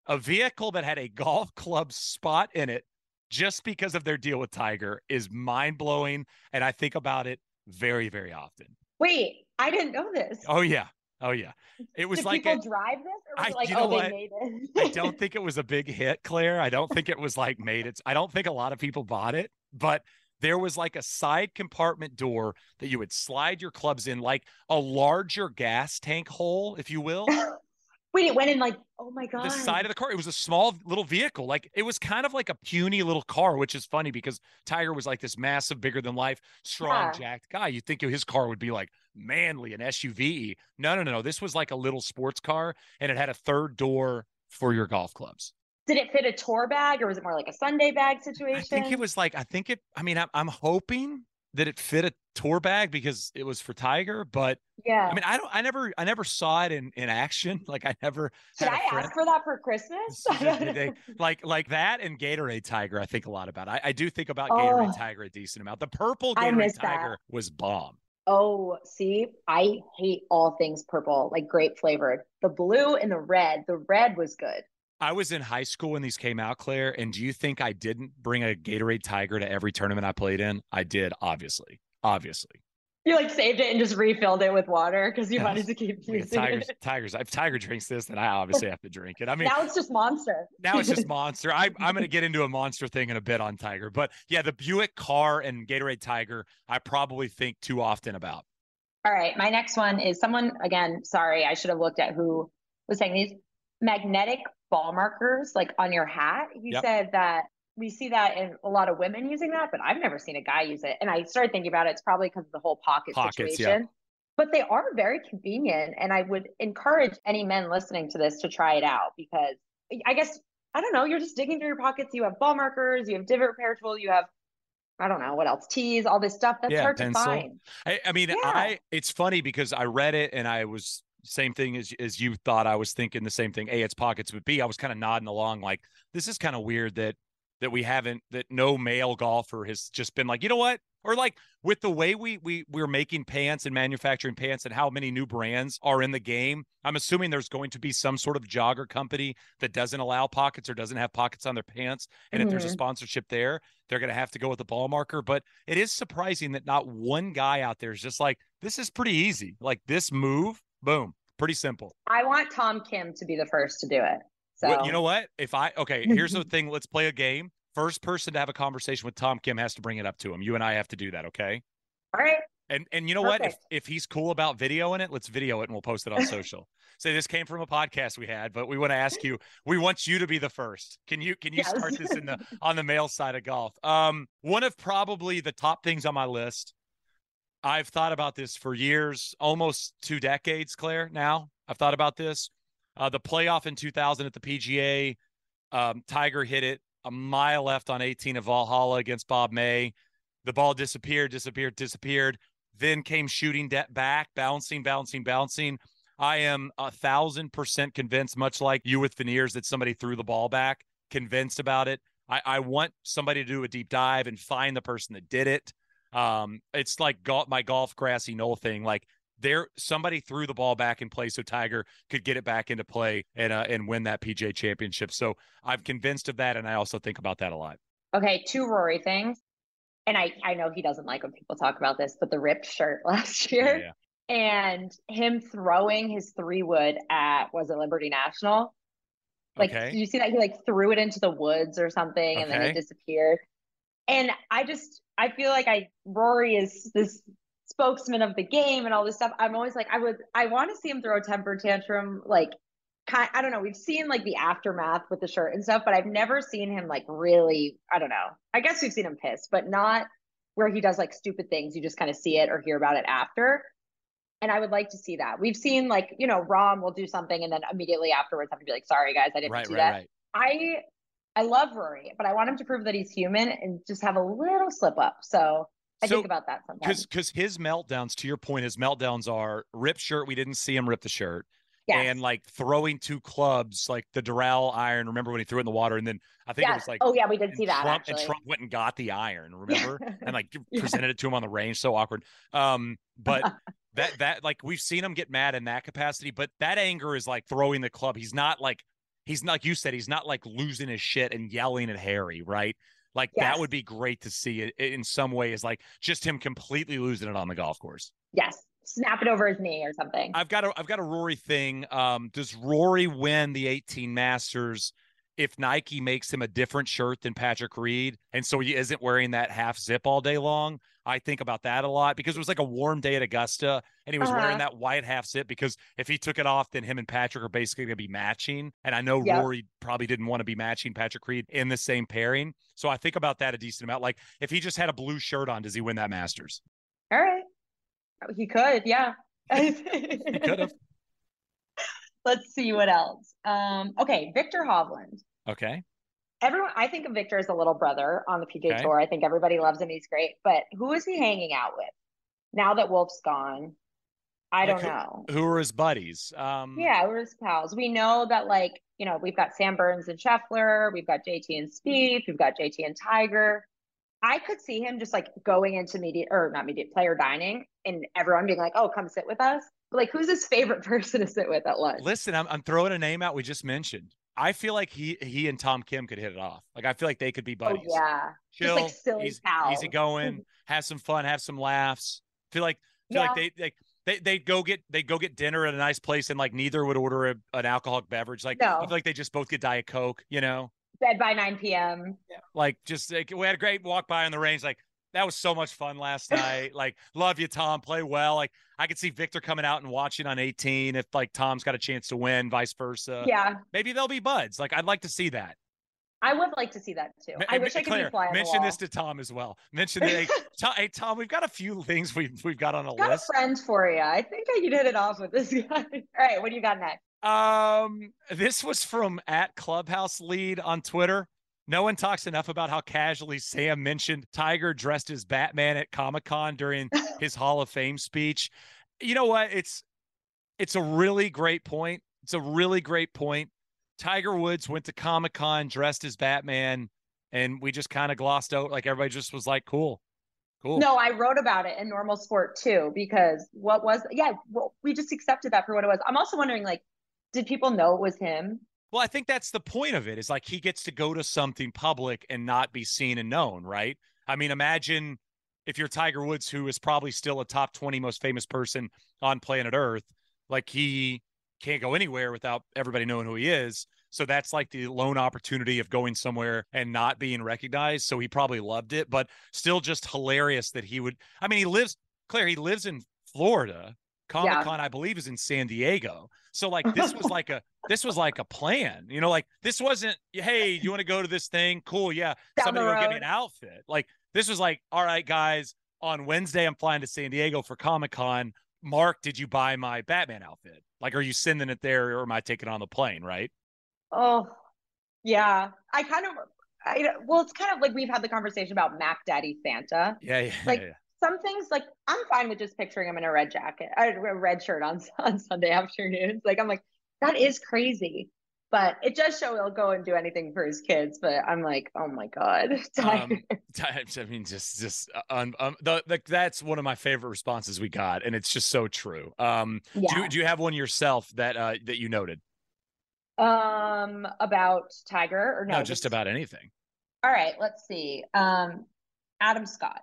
A vehicle that had a golf club spot in it just because of their deal with Tiger is mind blowing. And I think about it very, very often. Wait, I didn't know this. Oh, yeah. Oh yeah, it was Did like people a, drive this, or was I, it like, oh, they made it? I don't think it was a big hit, Claire. I don't think it was like made it. I don't think a lot of people bought it, but there was like a side compartment door that you would slide your clubs in, like a larger gas tank hole, if you will. <laughs> Wait, it went in like, oh my God. The side of the car. It was a small little vehicle. Like it was kind of like a puny little car, which is funny because Tiger was like this massive, bigger than life, strong, yeah. jacked guy. You'd think his car would be like manly, an SUV. No, no, no, no. This was like a little sports car and it had a third door for your golf clubs did it fit a tour bag or was it more like a Sunday bag situation? I think it was like I think it. I mean, I'm, I'm hoping that it fit a tour bag because it was for Tiger. But yeah, I mean, I don't. I never. I never saw it in in action. <laughs> Like I never. Should I ask for that for Christmas? <laughs> like like that and Gatorade Tiger. I think a lot about. I, I do think about Gatorade oh, Tiger a decent amount. The purple Gatorade Tiger that. was bomb. Oh, see, I hate all things purple, like grape flavored. The blue and the red. The red was good. I was in high school when these came out, Claire. And do you think I didn't bring a Gatorade Tiger to every tournament I played in? I did, obviously. Obviously. You like saved it and just refilled it with water because you yes. wanted to keep using tigers, it. Tigers. If Tiger drinks this, then I obviously have to drink it. I mean, now it's just Monster. now it's just <laughs> Monster. I, I'm going to get into a Monster thing in a bit on Tiger, but yeah, the Buick car and Gatorade Tiger, I probably think too often about. All right, my next one is someone again. Sorry, I should have looked at who was saying these magnetic ball markers like on your hat. You yep. said that we see that in a lot of women using that, but I've never seen a guy use it. And I started thinking about it. It's probably because of the whole pocket Pockets, situation. but they are very convenient. And I would encourage any men listening to this to try it out because I guess, I don't know, you're just digging through your pockets. You have ball markers, you have divot repair tool, you have I don't know what else, tees, all this stuff. That's Yeah, hard pencil. to find. I, I mean, Yeah. I it's funny because I read it and I was same thing as as you thought. I was thinking the same thing. A, it's pockets, but B, I was kind of nodding along like this is kind of weird that that we haven't that no male golfer has just been like, you know what? Or like with the way we we we're making pants and manufacturing pants and how many new brands are in the game, I'm assuming there's going to be some sort of jogger company that doesn't allow pockets or doesn't have pockets on their pants. And if there's a Mhm. sponsorship there, they're going to have to go with the ball marker. But it is surprising that not one guy out there is just like, this is pretty easy. Like this move, boom, pretty simple. I want Tom Kim to be the first to do it. So Well, you know what? If I, okay, <laughs> here's the thing. Let's play a game. First person to have a conversation with Tom Kim has to bring it up to him. You and I have to do that. Okay. all right. And and you know what? If if he's cool about videoing it, let's video it and we'll post it on <laughs> social. Say this came from a podcast we had, but we want to ask you. We want you to be the first. Can you can you Yes. start this in the <laughs> on the male side of golf? Um, one of probably the top things on my list. I've thought about this for years, almost two decades. Claire, now I've thought about this. Uh, the playoff in 2000 at the PGA, um, Tiger hit it a mile left on 18 of Valhalla against Bob May. The ball disappeared, disappeared, disappeared. Then came shooting de- back, bouncing, bouncing, bouncing. I am a thousand percent convinced, much like you with veneers, that somebody threw the ball back. Convinced about it. I, I want somebody to do a deep dive and find the person that did it. Um, it's like golf, my golf grassy knoll thing. Like there, somebody threw the ball back in play so Tiger could get it back into play and uh, and win that PGA championship. So I'm convinced of that, and I also think about that a lot. Okay, two Rory things. And I, I know he doesn't like when people talk about this, but the ripped shirt <laughs> last year Yeah. and him throwing his three wood at was it Liberty National? Like Okay. you see that he like threw it into the woods or something and then it disappeared. And I just I feel like I Rory is this spokesman of the game and all this stuff. I'm always like I would I want to see him throw a temper tantrum like kind I don't know. We've seen like the aftermath with the shirt and stuff, but I've never seen him like really, I don't know. I guess we've seen him piss, but not where he does like stupid things. You just kind of see it or hear about it after. And I would like to see that. We've seen like, you know, Rahm will do something and then immediately afterwards have to be like, sorry guys, I didn't Right, do right, that. right. I I love Rory, but I want him to prove that he's human and just have a little slip up. So I So, think about that sometimes. because his meltdowns, to your point, his meltdowns are rip shirt. We didn't see him rip the shirt. Yes. and like throwing two clubs, like the Doral iron. Remember when he threw it in the water, and then I think it was like, oh yeah, we did see that Trump actually. and Trump went and got the iron. <laughs> Remember, and like Yeah. presented it to him on the range. So awkward. Um, but <laughs> that that like we've seen him get mad in that capacity, but that anger is like throwing the club. He's not like he's not like you said. He's not like losing his shit and yelling at Harry, right? Like that would be great to see it in some ways, like just him completely losing it on the golf course. yes. Snap it over his knee or something. I've got a I've got a Rory thing. Um, does Rory win the 18 Masters if Nike makes him a different shirt than Patrick Reed, and so he isn't wearing that half zip all day long? I think about that a lot because it was like a warm day at Augusta, and he was Uh-huh. wearing that white half zip because if he took it off, then him and Patrick are basically going to be matching. And I know Yep. Rory probably didn't want to be matching Patrick Reed in the same pairing, so I think about that a decent amount. Like if he just had a blue shirt on, does he win that Masters? All right. He could, yeah. <laughs> He could have. Let's see what else. Um, okay, Viktor Hovland. Okay. Everyone, I think of Victor as a little brother on the PGA Okay. Tour. I think everybody loves him. He's great. But who is he hanging out with now that Wolff's gone? I Like don't know. Who are his buddies? Um, Yeah, we're his pals. We know that, like, you know, we've got Sam Burns and Scheffler, we've got JT and Spieth, we've got JT and Tiger. I could see him just like going into media or not media player dining and everyone being like, oh, come sit with us. Like, who's his favorite <laughs> person to sit with at lunch? Listen, I'm, I'm throwing a name out we just mentioned. I feel like he he and Tom Kim could hit it off. Like I feel like they could be Oh, buddies. yeah. Chill, like silly easy, pals. easy going, <laughs> have some fun, have some laughs. Feel like feel like they like they they go get they go get dinner at a nice place and like neither would order a, an alcoholic beverage. Like I feel like they just both get Diet Coke, you know? Bed by 9 p.m. Like just like we had a great walk by on the range, like that was so much fun last night. Like, love you, Tom. Play well. Like, I could see Viktor coming out and watching on 18 if like Tom's got a chance to win, vice versa. yeah. Maybe they'll be buds. Like, I'd like to see that. I would like to see that too. I wish I could Claire, be fly mention this to Tom as well. Mention that. Hey, <laughs> Tom, hey, Tom, we've got a few things we've we've got on a Got list. a friend for you. I think I can hit it off with this <laughs> guy. All right, what do you got next? Um, this was from at Clubhouse Lead on Twitter. No one talks enough about how casually Sam mentioned Tiger dressed as Batman at Comic Con during <laughs> his Hall of Fame speech. You know what? It's it's a really great point. It's a really great point. Tiger Woods went to Comic Con dressed as Batman, and we just kind of glossed out. Like everybody just was like, "Cool, cool." No, I wrote about it in Normal Sport too because what was yeah, well, we just accepted that for what it was. I'm also wondering like, did people know it was him? Well, I think that's the point of it. Is like he gets to go to something public and not be seen and known, right? I mean, imagine if you're Tiger Woods, who is probably still a top 20 most famous person on planet Earth, like he can't go anywhere without everybody knowing who he is. So that's like the lone opportunity of going somewhere and not being recognized. So he probably loved it, but still just hilarious that he would. I mean, he lives, Claire, he lives in Florida. Comic Con, I believe, is in San Diego. So like this was <laughs> like a this was like a plan, you know, like this wasn't, hey, you want to go to this thing? Cool, yeah. Down Somebody will give me an outfit. Like this was like, all right, guys, on Wednesday I'm flying to San Diego for Comic Con. Mark, did you buy my Batman outfit? Like, are you sending it there or am I taking it on the plane? Right. Oh, yeah. I kind of, I well, it's kind of like we've had the conversation about Mac Daddy Santa. Yeah. Yeah. Like, yeah. Some things like I'm fine with just picturing him in a red jacket, a a red shirt on <laughs> on Sunday afternoons. Like I'm like that is crazy, but it does show he'll go and do anything for his kids. But I'm like, oh my god, <laughs> Um, I mean, just, just, um, um, the, the, that's one of my favorite responses we got, and it's just so true. Um, do yeah. you, do you have one yourself that, uh, that you noted? Um, about Tiger or no? No, just about anything. All right, let's see. Um, Adam Scott.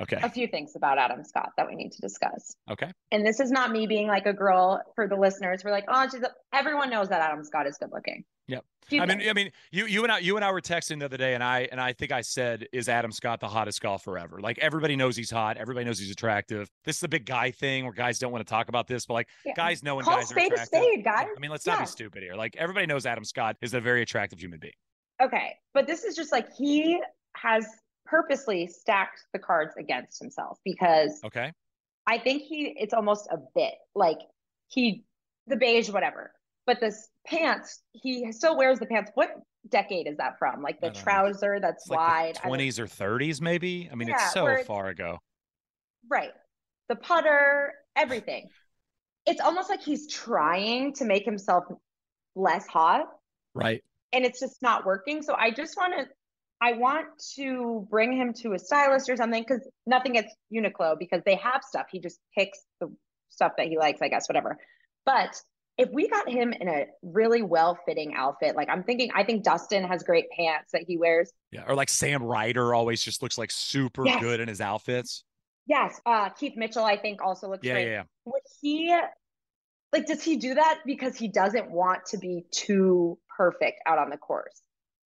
Okay. A few things about Adam Scott that we need to discuss. Okay. And this is not me being like a girl for the listeners. We're like, oh, she's everyone knows that Adam Scott is good looking. Yep. I mean. I mean, you, you and I, you and I were texting the other day, and I, and I think I said, "Is Adam Scott the hottest golfer ever?" Like everybody knows he's hot. Everybody knows he's attractive. This is the big guy thing where guys don't want to talk about this, but like Yeah. guys know when Call guys are attractive. spade, guys. I mean, let's not Yeah. be stupid here. Like everybody knows Adam Scott is a very attractive human being. Okay. But this is just like he has purposely stacked the cards against himself because Okay. I think he it's almost a bit like he the beige whatever. But this pants, he still wears the pants. What decade is that from? Like the don't know. trouser that's It's like wide. Don't- twenties or thirties, maybe. I mean, Yeah, it's so it's- far ago. Right. The putter, everything. It's almost like he's trying to make himself less hot Right. and it's just not working. So I just want to I want to bring him to a stylist or something because nothing gets Uniqlo because they have stuff. He just picks the stuff that he likes, I guess, whatever. But if we got him in a really well fitting outfit, like I'm thinking, I think Dustin has great pants that he wears. Yeah. Or like Sam Ryder always just looks like super Yes. good in his outfits. Yes. Uh, Keith Mitchell, I think, also looks Yeah. great. Yeah. yeah. would he like does he do that because he doesn't want to be too perfect out on the course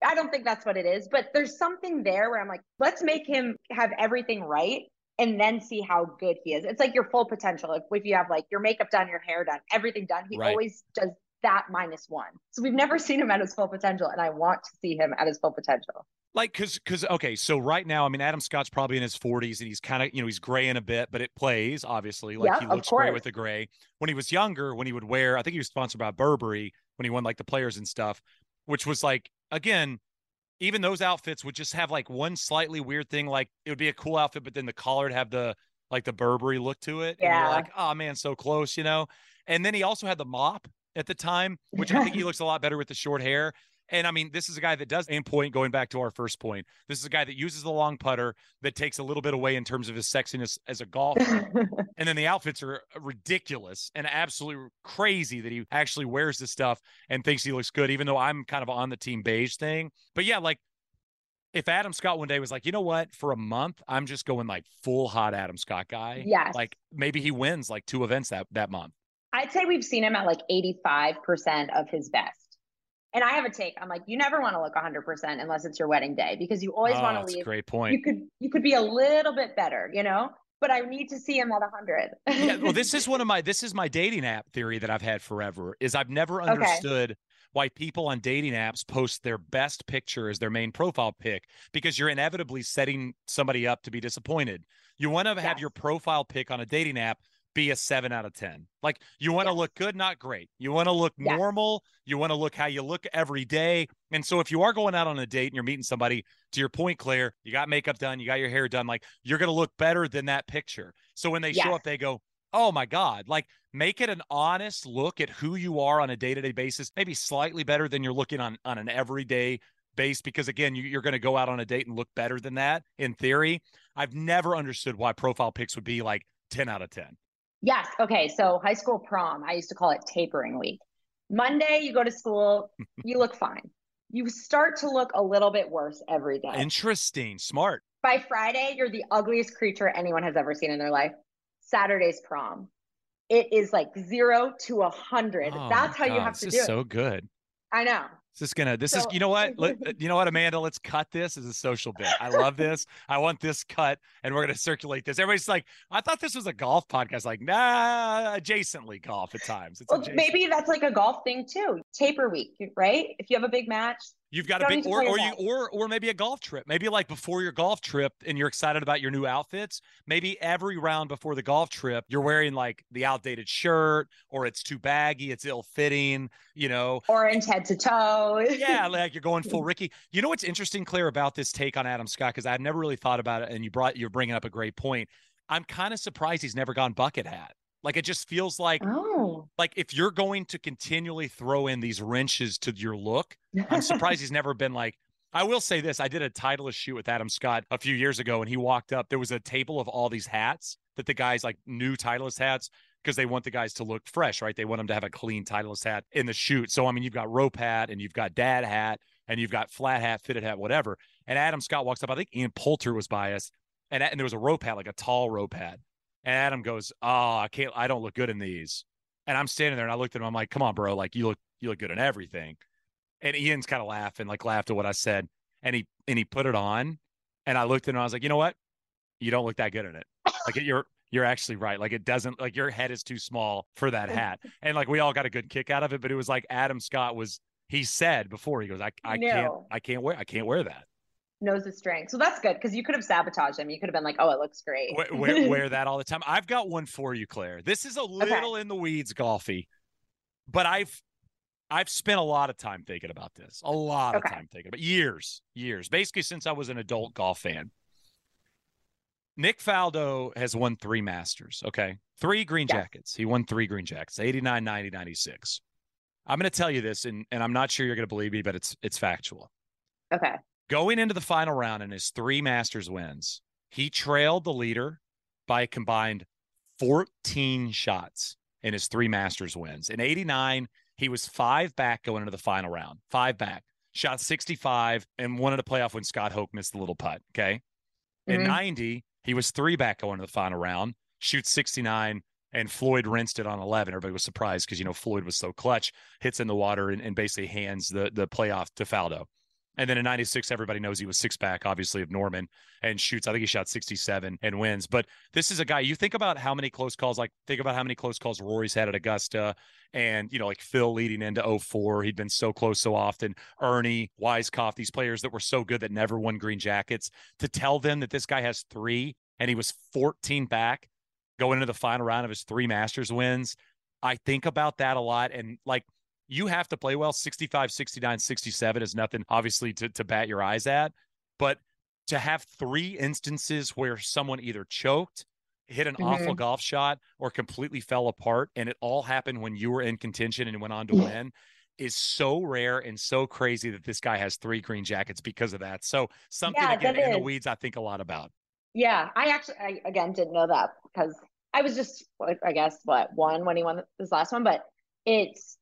i don't think that's what it is but there's something there where i'm like let's make him have everything right and then see how good he is it's like your full potential if, if you have like your makeup done your hair done everything done he Right. always does that minus one so we've never <laughs> seen him at his full potential and i want to see him at his full potential Like, cause, cause, okay. So right now, I mean, Adam Scott's probably in his 40s and he's kind of, you know, he's graying a bit, but it plays obviously. Like Yeah, he looks great course. with the gray. When he was younger, when he would wear, I think he was sponsored by Burberry when he won like the players and stuff, which was like, again, even those outfits would just have like one slightly weird thing. Like it would be a cool outfit, but then the collar would have the, like the Burberry look to it. And Yeah. you're like, oh man, so close, you know? And then he also had the mop at the time, which I think he <laughs> looks a lot better with the short hair. And I mean, this is a guy that does aim point, going back to our first point. This is a guy that uses the long putter that takes a little bit away in terms of his sexiness as a golfer. <laughs> and then the outfits are ridiculous and absolutely crazy that he actually wears this stuff and thinks he looks good, even though I'm kind of on the team beige thing. But yeah, like if Adam Scott one day was like, you know what, for a month, I'm just going like full hot Adam Scott guy. Yeah. Like maybe he wins like two events that that month. I'd say we've seen him at like 85% of his best. And I have a take. I'm like, you never want to look 100% unless it's your wedding day because you always oh, want that's to a leave. great point. You could you could be a little bit better, you know? But I need to see him at 100. yeah, well, <laughs> this is one of my this is my dating app theory that I've had forever. Is I've never Okay. understood why people on dating apps post their best picture as their main profile pic because you're inevitably setting somebody up to be disappointed. You want to have Yes. your profile pic on a dating app be a seven out of 10. Like you want to Yes. look good, not great. You want to look Yes. normal. You want to look how you look every day. And so if you are going out on a date and you're meeting somebody, to your point, Claire, you got makeup done, you got your hair done, like you're going to look better than that picture. So when they show up, they go, oh my God, like make it an honest look at who you are on a day to day basis, maybe slightly better than you're looking on, on an everyday base. Because again, you, you're going to go out on a date and look better than that in theory. I've never understood why profile pics would be like 10 out of 10. Yes. Okay. So high school prom, I used to call it tapering week. Monday, you go to school, <laughs> you look fine. You start to look a little bit worse every day. Interesting. Smart. By Friday, you're the ugliest creature anyone has ever seen in their life. Saturday's prom. It is like zero to a hundred. Oh That's how you have to do it. so good. I know. This is gonna. This is. You know what? Let, <laughs> you know what, Amanda? Let's cut this as a social bit. I love this. I want this cut, and we're gonna circulate this. Everybody's like, I thought this was a golf podcast. Like, nah, adjacently golf at times. It's Well, adjacent. maybe that's like a golf thing too. Taper week, right? If you have a big match, You've got You a big, or or you, or or maybe a golf trip. Maybe like before your golf trip, and you're excited about your new outfits. Maybe every round before the golf trip, you're wearing like the outdated shirt, or it's too baggy, it's ill fitting. You know, orange head to toe. yeah, like you're going full <laughs> Rickie. You know what's interesting, Claire, about this take on Adam Scott? Because I've never really thought about it, and you brought you're bringing up a great point. I'm kind of surprised he's never gone bucket hat. Like it just feels like Oh. like if you're going to continually throw in these wrenches to your look, I'm surprised he's <laughs> never been like. I will say this: I did a Titleist shoot with Adam Scott a few years ago, and he walked up. There was a table of all these hats that the guys like new Titleist hats because they want the guys to look fresh, right? They want them to have a clean Titleist hat in the shoot. So I mean, you've got rope hat, and you've got dad hat, and you've got flat hat, fitted hat, whatever. And Adam Scott walks up. I think Ian Poulter was by us, and and there was a rope hat, like a tall rope hat. And Adam goes, "Oh, I can't. I don't look good in these." And I'm standing there, and I looked at him. I'm like, "Come on, bro. Like you look, you look good in everything." And Ian's kind of laughing, like laughed at what I said, and he and he put it on, and I looked at him. I was like, "You know what? You don't look that good in it. Like you're." You're actually right. Like it doesn't like your head is too small for that <laughs> hat. And like we all got a good kick out of it, but it was like Adam Scott was he said before he goes, I I can't I can't wear I can't wear that. Knows his strength. So that's good because you could have sabotaged him. You could have been like, oh, it looks great. wear, wear, <laughs> wear that all the time. I've got one for you, Claire. This is a little in the weeds, golfy, but I've I've spent a lot of time thinking about this. A lot of time thinking about years, years, basically since I was an adult golf fan. Nick Faldo has won three Masters. Okay, three green Yes. jackets. He won three green jackets: 89, 90, 96. I'm going to tell you this, and and I'm not sure you're going to believe me, but it's it's factual okay. Going into the final round in his three Masters wins, he trailed the leader by a combined 14 shots in his three Masters wins. In 89, he was five back going into the final round, five back, shot 65, and wanted a playoff when Scott Hoch missed the little putt. Okay. In Mhm. 90, he was three back going to the final round, shoots 69, and Floyd rinsed it on 11. Everybody was surprised because, you know, Floyd was so clutch, hits in the water and, and basically hands the, the playoff to Faldo. And then in 96, everybody knows he was six back, obviously, of Norman and shoots. I think he shot 67 and wins. But this is a guy, you think about how many close calls, like think about how many close calls Rory's had at Augusta and, you know, like Phil leading into 04. He'd been so close so often. Ernie, Weiskopf, these players that were so good that never won green jackets. To tell them that this guy has three and he was 14 back going into the final round of his three Masters wins. I think about that a lot. And like, you have to play well. 65 69 67 is nothing obviously to, to bat your eyes at but to have three instances where someone either choked hit an awful mm-hmm. golf shot or completely fell apart and it all happened when you were in contention and went on to Yeah. win is so rare and so crazy that this guy has three green jackets because of that. So something Yeah, again in the weeds i think a lot about. Yeah, I actually, I again didn't know that because I was just, I guess, what one when he won this last one, but it's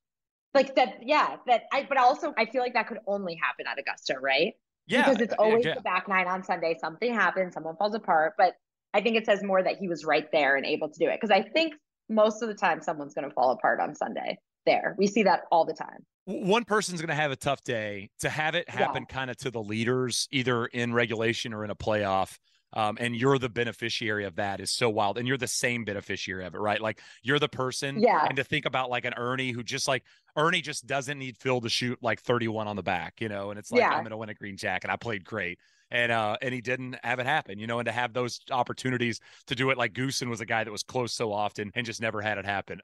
like that. Yeah, that I, but also I feel like that could only happen at Augusta, right? yeah because it's always yeah. the back nine on Sunday. Something happens, someone falls apart, but I think it says more that he was right there and able to do it because I think most of the time someone's going to fall apart on Sunday. There, we see that all the time. one person's going to have a tough day to have it happen kind of to the leaders either in regulation or in a playoff Um, and you're the beneficiary of that is so wild. And you're the same beneficiary of it, right? Like you're the person. Yeah. And to think about like an Ernie who just like Ernie just doesn't need Phil to shoot like 31 on the back, you know, and it's like Yeah. I'm gonna win a green jacket. I played great. And uh and he didn't have it happen, you know, and to have those opportunities to do it like Goosen was a guy that was close so often and just never had it happen.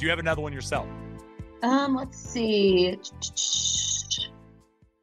Do you have another one yourself? Um, let's see.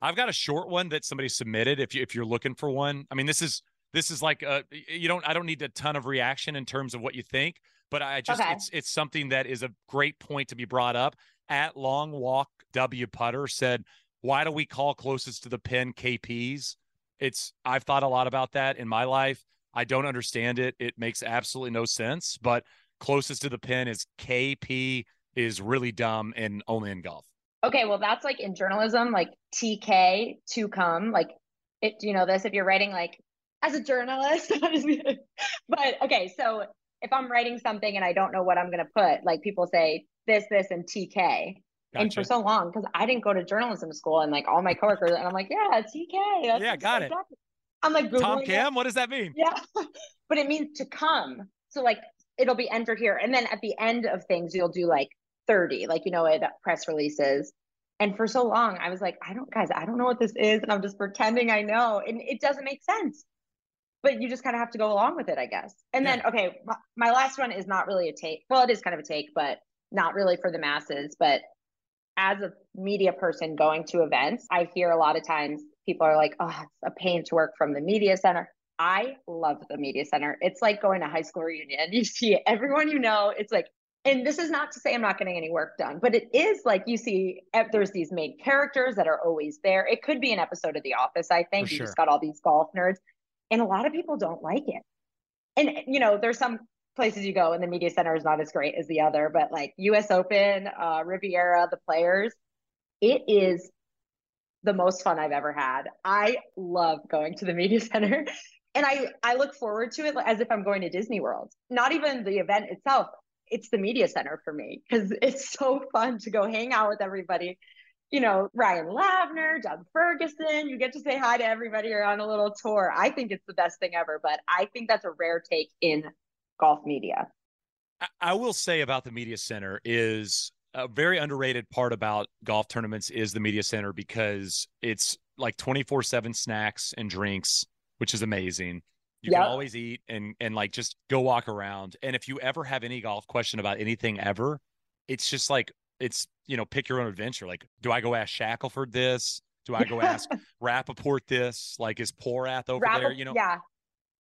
I've got a short one that somebody submitted. If you if you're looking for one, I mean, this is this is like uh you don't I don't need a ton of reaction in terms of what you think, but I just Okay. it's it's something that is a great point to be brought up. At Long Walk W Putter said, "Why do we call closest to the pin KPs?" It's I've thought a lot about that in my life. I don't understand it. It makes absolutely no sense, but closest to the pin is KP is really dumb and only in golf. Okay, well, that's like in journalism, like TK to come. Like, it, do you know this? If you're writing like as a journalist, <laughs> but okay, so if I'm writing something and I don't know what I'm going to put, like people say this, this, and TK. And for so long, because I didn't go to journalism school, and like all my coworkers, and I'm like, yeah, TK. That's Yeah, got it. I'm like Tom Googling it. Cam, what does that mean? Yeah. <laughs> but it means to come. So like it'll be entered here. And then at the end of things, you'll do like 30, like you know, it press releases. And for so long, I was like, I don't, guys, I don't know what this is. And I'm just pretending I know. And it doesn't make sense. But you just kind of have to go along with it, I guess. And then, okay, my, my last one is not really a take. Well, it is kind of a take, but not really for the masses. But as a media person going to events, I hear a lot of times people are like, oh, it's a pain to work from the media center. I love the media center. It's like going to high school reunion. <laughs> You see everyone you know. It's like, and this is not to say I'm not getting any work done, but it is like you see eh, there's these main characters that are always there. It could be an episode of The Office, I think. For you sure. just got all these golf nerds, and a lot of people don't like it. And you know, there's some places you go and the media center is not as great as the other, but like US Open, uh, Riviera, the players, it is the most fun I've ever had. I love going to the media <laughs> center and I I look forward to it as if I'm going to Disney World. Not even the event itself. It's the media center for me because <laughs> it's so fun to go hang out with everybody. You know, Ryan Lavner, Doug Ferguson, you get to say hi to everybody. You're on a little tour. I think it's the best thing ever, but I think that's a rare take in golf media. I- will say about the media center is a very underrated part about golf tournaments is the media center because it's like 24 7 snacks and drinks, which is amazing. You Yep. can always eat and and like just go walk around. And if you ever have any golf question about anything ever, it's just like it's you know pick your own adventure. Like, do I go ask Shackelford this? Do I go ask <laughs> Rappaport this? Like, is Porath over there? You know, yeah.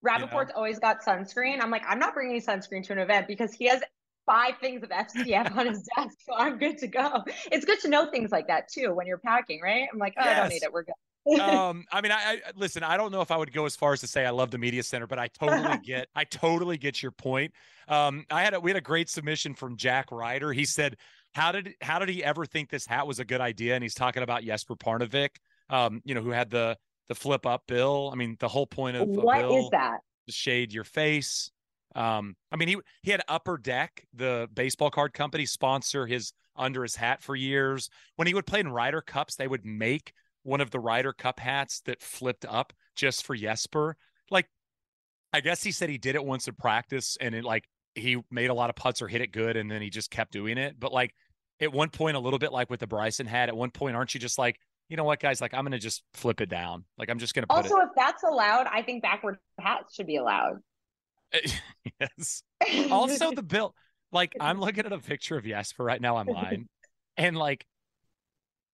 Rappaport's always got sunscreen. I'm like, I'm not bringing sunscreen to an event because he has five things of FCF on his desk, so I'm good to go. It's good to know things like that too when you're packing, right? I'm like, oh, I don't need it. We're good. um i mean I, I listen i don't know if i would go as far as to say i love the media center but i totally <laughs> get i totally get your point um i had a we had a great submission from jack ryder he said how did how did he ever think this hat was a good idea and he's talking about jesper parnevik um you know who had the the flip up bill i mean the whole point of What is bill that? to shade your face. Um, I mean, he he had Upper Deck, the baseball card company, sponsor his under his hat for years. When he would play in Ryder Cups, they would make one of the Ryder Cup hats that flipped up just for Jesper. Like, I guess he said he did it once in practice, and it like he made a lot of putts or hit it good, and then he just kept doing it. But like at one point, a little bit like with the Bryson hat, at one point, aren't you just like, you know what, guys? Like, I'm gonna just flip it down. Like, I'm just gonna put Also, if that's allowed, I think backward hats should be allowed. <laughs> yes. also the <laughs> bill like i'm looking at a picture of jesper right now online <laughs> and like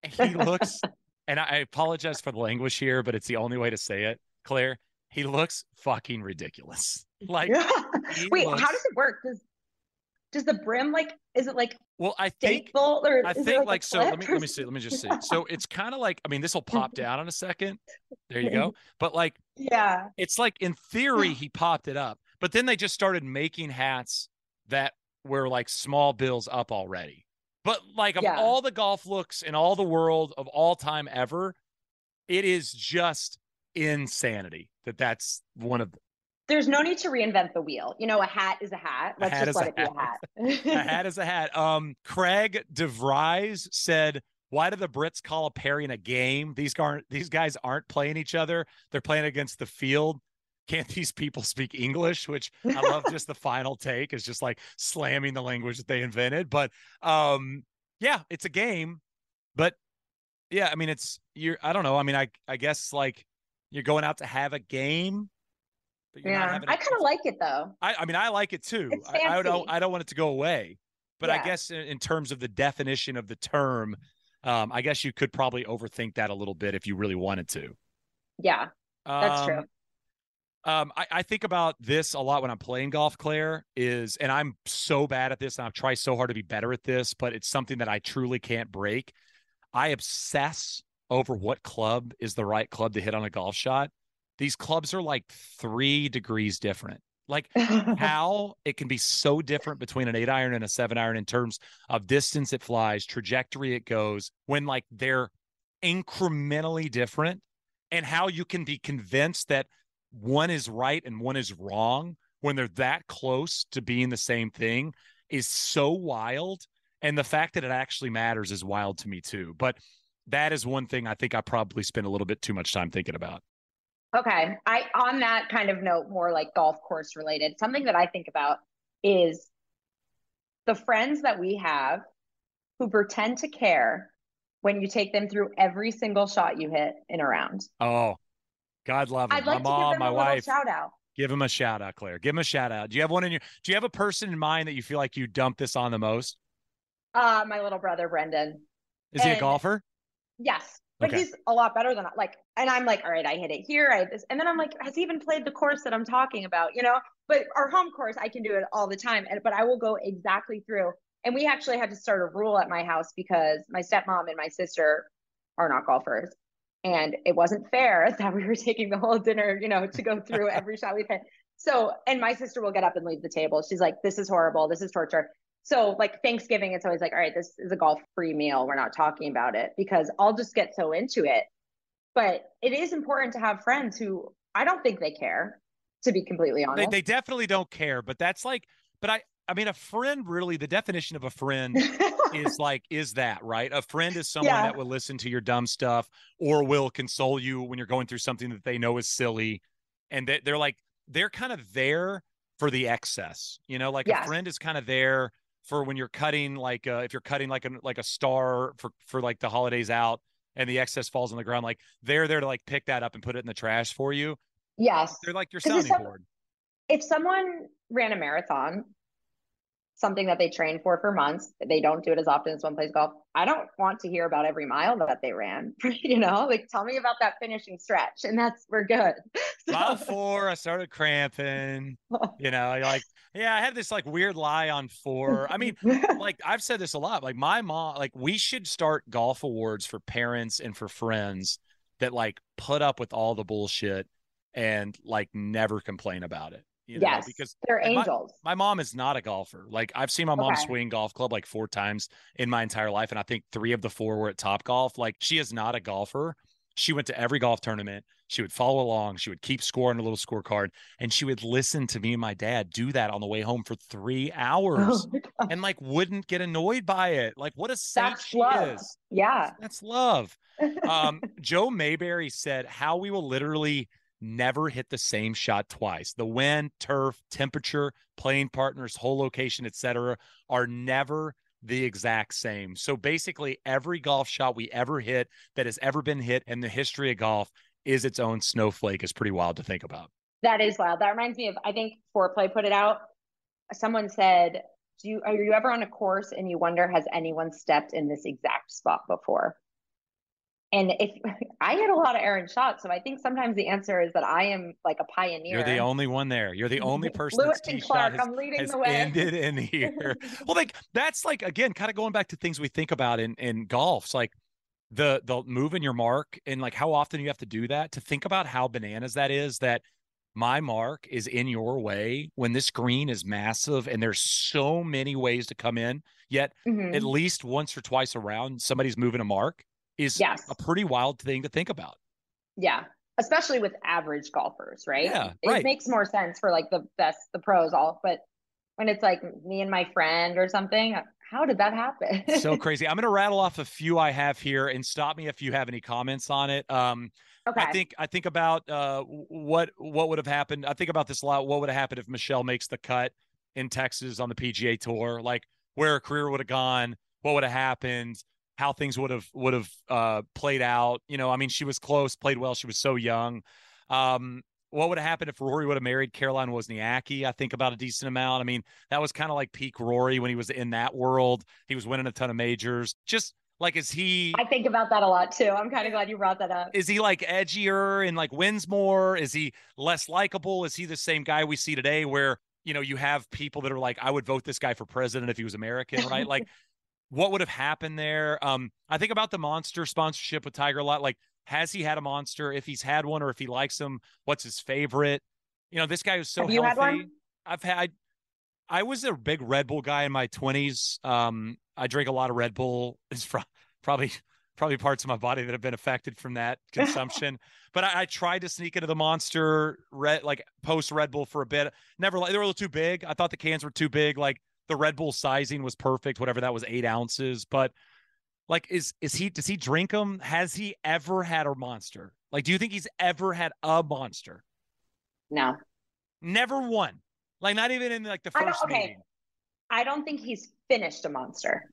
he looks and i apologize for the language here but it's the only way to say it claire he looks fucking ridiculous like Wait, looks- how does it work? Does does the brim like is it like well i think or i think like, like so let me let me see let me just see so it's kind of like i mean this will pop down in a second there you go but like Yeah. it's like in theory <gasps> he popped it up, but then they just started making hats that were like small bills up already. But like of Yeah. all the golf looks in all the world of all time ever, it is just insanity that that's one of There's no need to reinvent the wheel. You know, a hat is a hat. A Let's hat just is let a it be a hat. <laughs> a <laughs> hat is a hat. Um, Craig DeVries said, why do the Brits call a pairing a game? These aren't these guys aren't playing each other. They're playing against the field. Can't these people speak English? Which I love just the final take is just like slamming the language that they invented. But um yeah, it's a game. But yeah, I mean it's you're I don't know. I mean, I I guess like you're going out to have a game. yeah, I kind of like it though. I, I mean, I like it too. I, I, don't I don't want it to go away. But yeah. I guess in, in terms of the definition of the term, um, I guess you could probably overthink that a little bit if you really wanted to. Yeah, that's um, true. Um, I, I, think about this a lot when I'm playing golf, Claire, is, and I'm so bad at this, and I've tried so hard to be better at this, but it's something that I truly can't break. I obsess over what club is the right club to hit on a golf shot. These clubs are like three degrees different. Like <laughs> how it can be so different between an eight iron and a seven iron in terms of distance it flies, trajectory it goes, when like they're incrementally different, and how you can be convinced that one is right and one is wrong when they're that close to being the same thing is so wild. And the fact that it actually matters is wild to me too. But that is one thing I think I probably spend a little bit too much time thinking about. Okay. I on that kind of note, more like golf course related, something that I think about is the friends that we have who pretend to care when you take them through every single shot you hit in a round. Oh, God love them. I'd like my mom, my a wife. shout out. Give him a shout out, Claire. Give him a shout out. Do you have one in your? Do you have a person in mind that you feel like you dump this on the most? Uh, my little brother Brendan. Is and, he a golfer? Yes but okay. he's a lot better than like and i'm like all right i hit it here i this and then i'm like has he even played the course that i'm talking about you know but our home course i can do it all the time and but i will go exactly through and we actually had to start a rule at my house because my stepmom and my sister are not golfers and it wasn't fair <laughs> that we were taking the whole dinner you know to go through every shot we've hit so and my sister will get up and leave the table she's like this is horrible this is torture so like Thanksgiving, it's always like, all right, this is a golf free meal. We're not talking about it because I'll just get so into it. But it is important to have friends who I don't think they care, to be completely honest. They, they definitely don't care, but that's like, but I, I mean, a friend really, the definition of a friend is <laughs> like, is that right? A friend is someone yeah. that will listen to your dumb stuff or will console you when you're going through something that they know is silly. And they, they're like, they're kind of there for the excess, you know, like yes. a friend is kind of there for when you're cutting like uh, if you're cutting like a like a star for for like the holidays out and the excess falls on the ground like they're there to like pick that up and put it in the trash for you yes they're like your sounding if board if someone ran a marathon something that they train for for months. They don't do it as often as one plays golf. I don't want to hear about every mile that they ran. <laughs> you know, like tell me about that finishing stretch, and that's we're good. <laughs> So. Mile four, I started cramping. <laughs> You know, like yeah, I had this like weird lie on four. I mean, like I've said this a lot. Like my mom, like we should start golf awards for parents and for friends that like put up with all the bullshit and like never complain about it. You know, yes, because they're angels. My, my, mom is not a golfer. Like I've seen my mom okay. swing golf club like four times in my entire life, and I think three of the four were at Top Golf. Like she is not a golfer. She went to every golf tournament. She would follow along. She would keep score on a little scorecard, and she would listen to me and my dad do that on the way home for three <laughs> hours, oh and like wouldn't get annoyed by it. Like what a saint That's she love. is. Yeah, that's love. <laughs> Um, Joe Mayberry said how we will literally never hit the same shot twice. The wind, turf, temperature, playing partners, hole location, etc., are never the exact same. So basically, every golf shot we ever hit that has ever been hit in the history of golf is its own snowflake. is pretty wild to think about. That is wild. That reminds me of I think Foreplay put it out. Someone said, "Do you are you ever on a course and you wonder has anyone stepped in this exact spot before?" And if <laughs> I hit a lot of errant shots, so I think sometimes the answer is that I am like a pioneer. You're the only one there. You're the <laughs> only person Lewis that's Clark, has, I'm leading has the way. ended in <laughs> here. well, like that's like again, kind of going back to things we think about in in golf. It's like the the move in your mark and like how often you have to do that to think about how bananas that is that my mark is in your way when this green is massive and there's so many ways to come in yet mm-hmm. at least once or twice around somebody's moving a mark is yes. a pretty wild thing to think about. Yeah. Especially with average golfers, right? Yeah. It right. makes more sense for like the best, the pros all, but when it's like me and my friend or something, how did that happen? so <laughs> crazy. I'm going to rattle off a few I have here and stop me if you have any comments on it. Um, okay. I think I think about uh, what what would have happened. I think about this a lot. What would have happened if Michelle makes the cut in Texas on the PGA Tour? Like where her career would have gone, what would have happened, how things would have would have uh, played out. You know, I mean, she was close, played well. She was so young. Um, what would have happened if Rory would have married Caroline Wozniacki? I think about a decent amount. I mean, that was kind of like peak Rory when he was in that world. He was winning a ton of majors. Just like, is he? I think about that a lot too. I'm kind of glad you brought that up. Is he like edgier and like wins more? Is he less likable? Is he the same guy we see today where, you know, you have people that are like, I would vote this guy for president if he was American, right? like, what would have happened there? Um, I think about the monster sponsorship with Tiger a lot. Like, has he had a monster? If he's had one, or if he likes them, what's his favorite? You know, this guy was so Have you healthy. had one? I've had. I was a big Red Bull guy in my twenties. Um, I drink a lot of Red Bull. <laughs> It's pro- probably probably parts of my body that have been affected from that <laughs> consumption. but I, I, tried to sneak into the Monster Red, like post Red Bull for a bit. Never like they were a little too big. I thought the cans were too big. Like the Red Bull sizing was perfect, whatever that was, eight ounces. But like, is is he does he drink them? Has he ever had a monster? Like, do you think he's ever had a monster? No. Never one. Like, not even in like the first okay. meeting. I don't think he's finished a monster.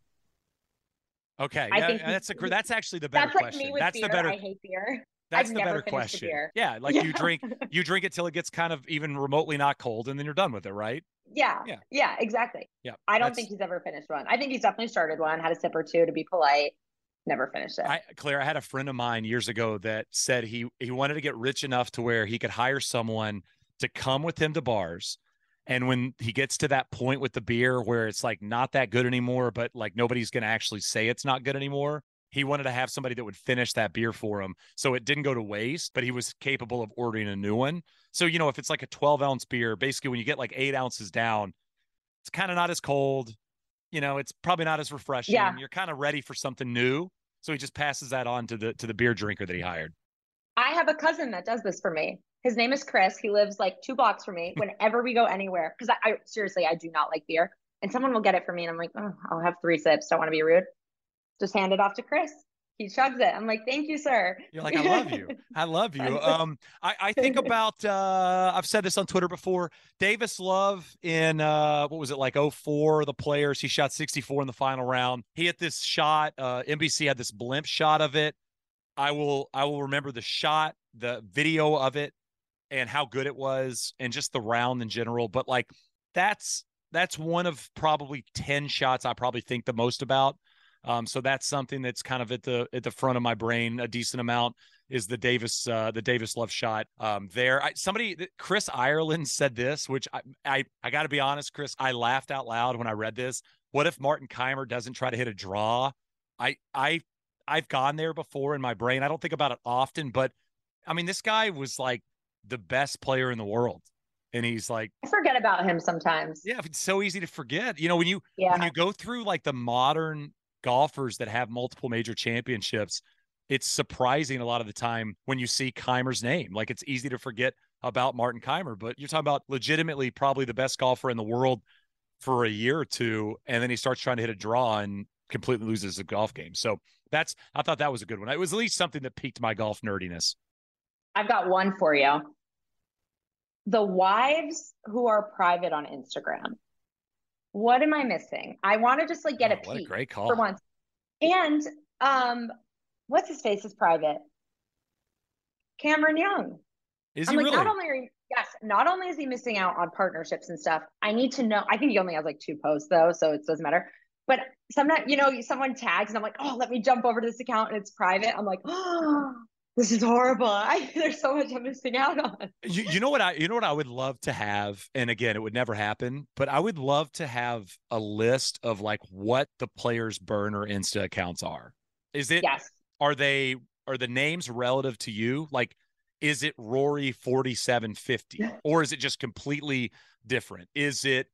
Okay, I yeah, think that's a that's actually the better That's like question. me with that's beer. the better I hate beer. that's I've the better question. beer. Yeah, like you drink <laughs> you drink it till it gets kind of even remotely not cold, and then you're done with it, right? Yeah. Yeah. Yeah. exactly. Yeah, I don't that's- think he's ever finished one. I think he's definitely started one, had a sip or two to be polite, never finished it. I, Claire, I had a friend of mine years ago that said he he wanted to get rich enough to where he could hire someone to come with him to bars. And when he gets to that point with the beer where it's like not that good anymore, but like nobody's going to actually say it's not good anymore, he wanted to have somebody that would finish that beer for him. So it didn't go to waste, but he was capable of ordering a new one. So, you know, if it's like a 12 ounce beer, basically when you get like eight ounces down, it's kind of not as cold. You know, it's probably not as refreshing. Yeah. You're kind of ready for something new. So he just passes that on to the to the beer drinker that he hired. I have a cousin that does this for me. His name is Chris. He lives like two blocks from me. Whenever we go anywhere, because I, I seriously I do not like beer, and someone will get it for me, and I'm like, oh, I'll have three sips. Don't want to be rude. Just hand it off to Chris. He chugs it. I'm like, thank you, sir. You're like, I love you. <laughs> I love you. Um, I, I think <laughs> about uh I've said this on Twitter before. Davis Love in uh what was it like 04, the players, he shot 64 in the final round. He hit this shot, uh NBC had this blimp shot of it. I will I will remember the shot, the video of it, and how good it was, and just the round in general. But like that's that's one of probably 10 shots I probably think the most about. Um, so that's something that's kind of at the at the front of my brain a decent amount is the Davis uh, the Davis Love shot um, there. I, somebody Chris Ireland <laughs> said this, which I I, I got to be honest, Chris, I laughed out loud when I read this. What if Martin Kaymer doesn't try to hit a draw? I I I've gone there before in my brain. I don't think about it often, but I mean, this guy was like the best player in the world, and he's like I forget about him sometimes. yeah, it's so easy to forget. You know, when you Yeah. when you go through like the modern golfers that have multiple major championships, it's surprising a lot of the time when you see Kaymer's name. Like it's easy to forget about Martin Kaymer, but you're talking about legitimately probably the best golfer in the world for a year or two, and then he starts trying to hit a draw and completely loses a golf game. So that's I thought that was a good one. It was at least something that piqued my golf nerdiness. I've got one for you. The wives who are private on Instagram. What am I missing? I want to just like get Oh, a what a peek great call. for once. And um, what's his face is private. Cameron Young. Is I'm he like, really? not only are you, yes, not only is he missing out on partnerships and stuff. I need to know. I think he only has like two posts though, so it doesn't matter. But sometimes, you know, someone tags and I'm like, oh, let me jump over to this account and it's private. I'm like, oh, <gasps> this is horrible. <laughs> I, there's so much I'm missing out on. you, you know what I you know what I would love to have, and again, it would never happen, but I would love to have a list of like what the players' burner Insta accounts are. Is it Yes. are they are the names relative to you? Like, is it Rory forty seven fifty, or is it just completely different? Is it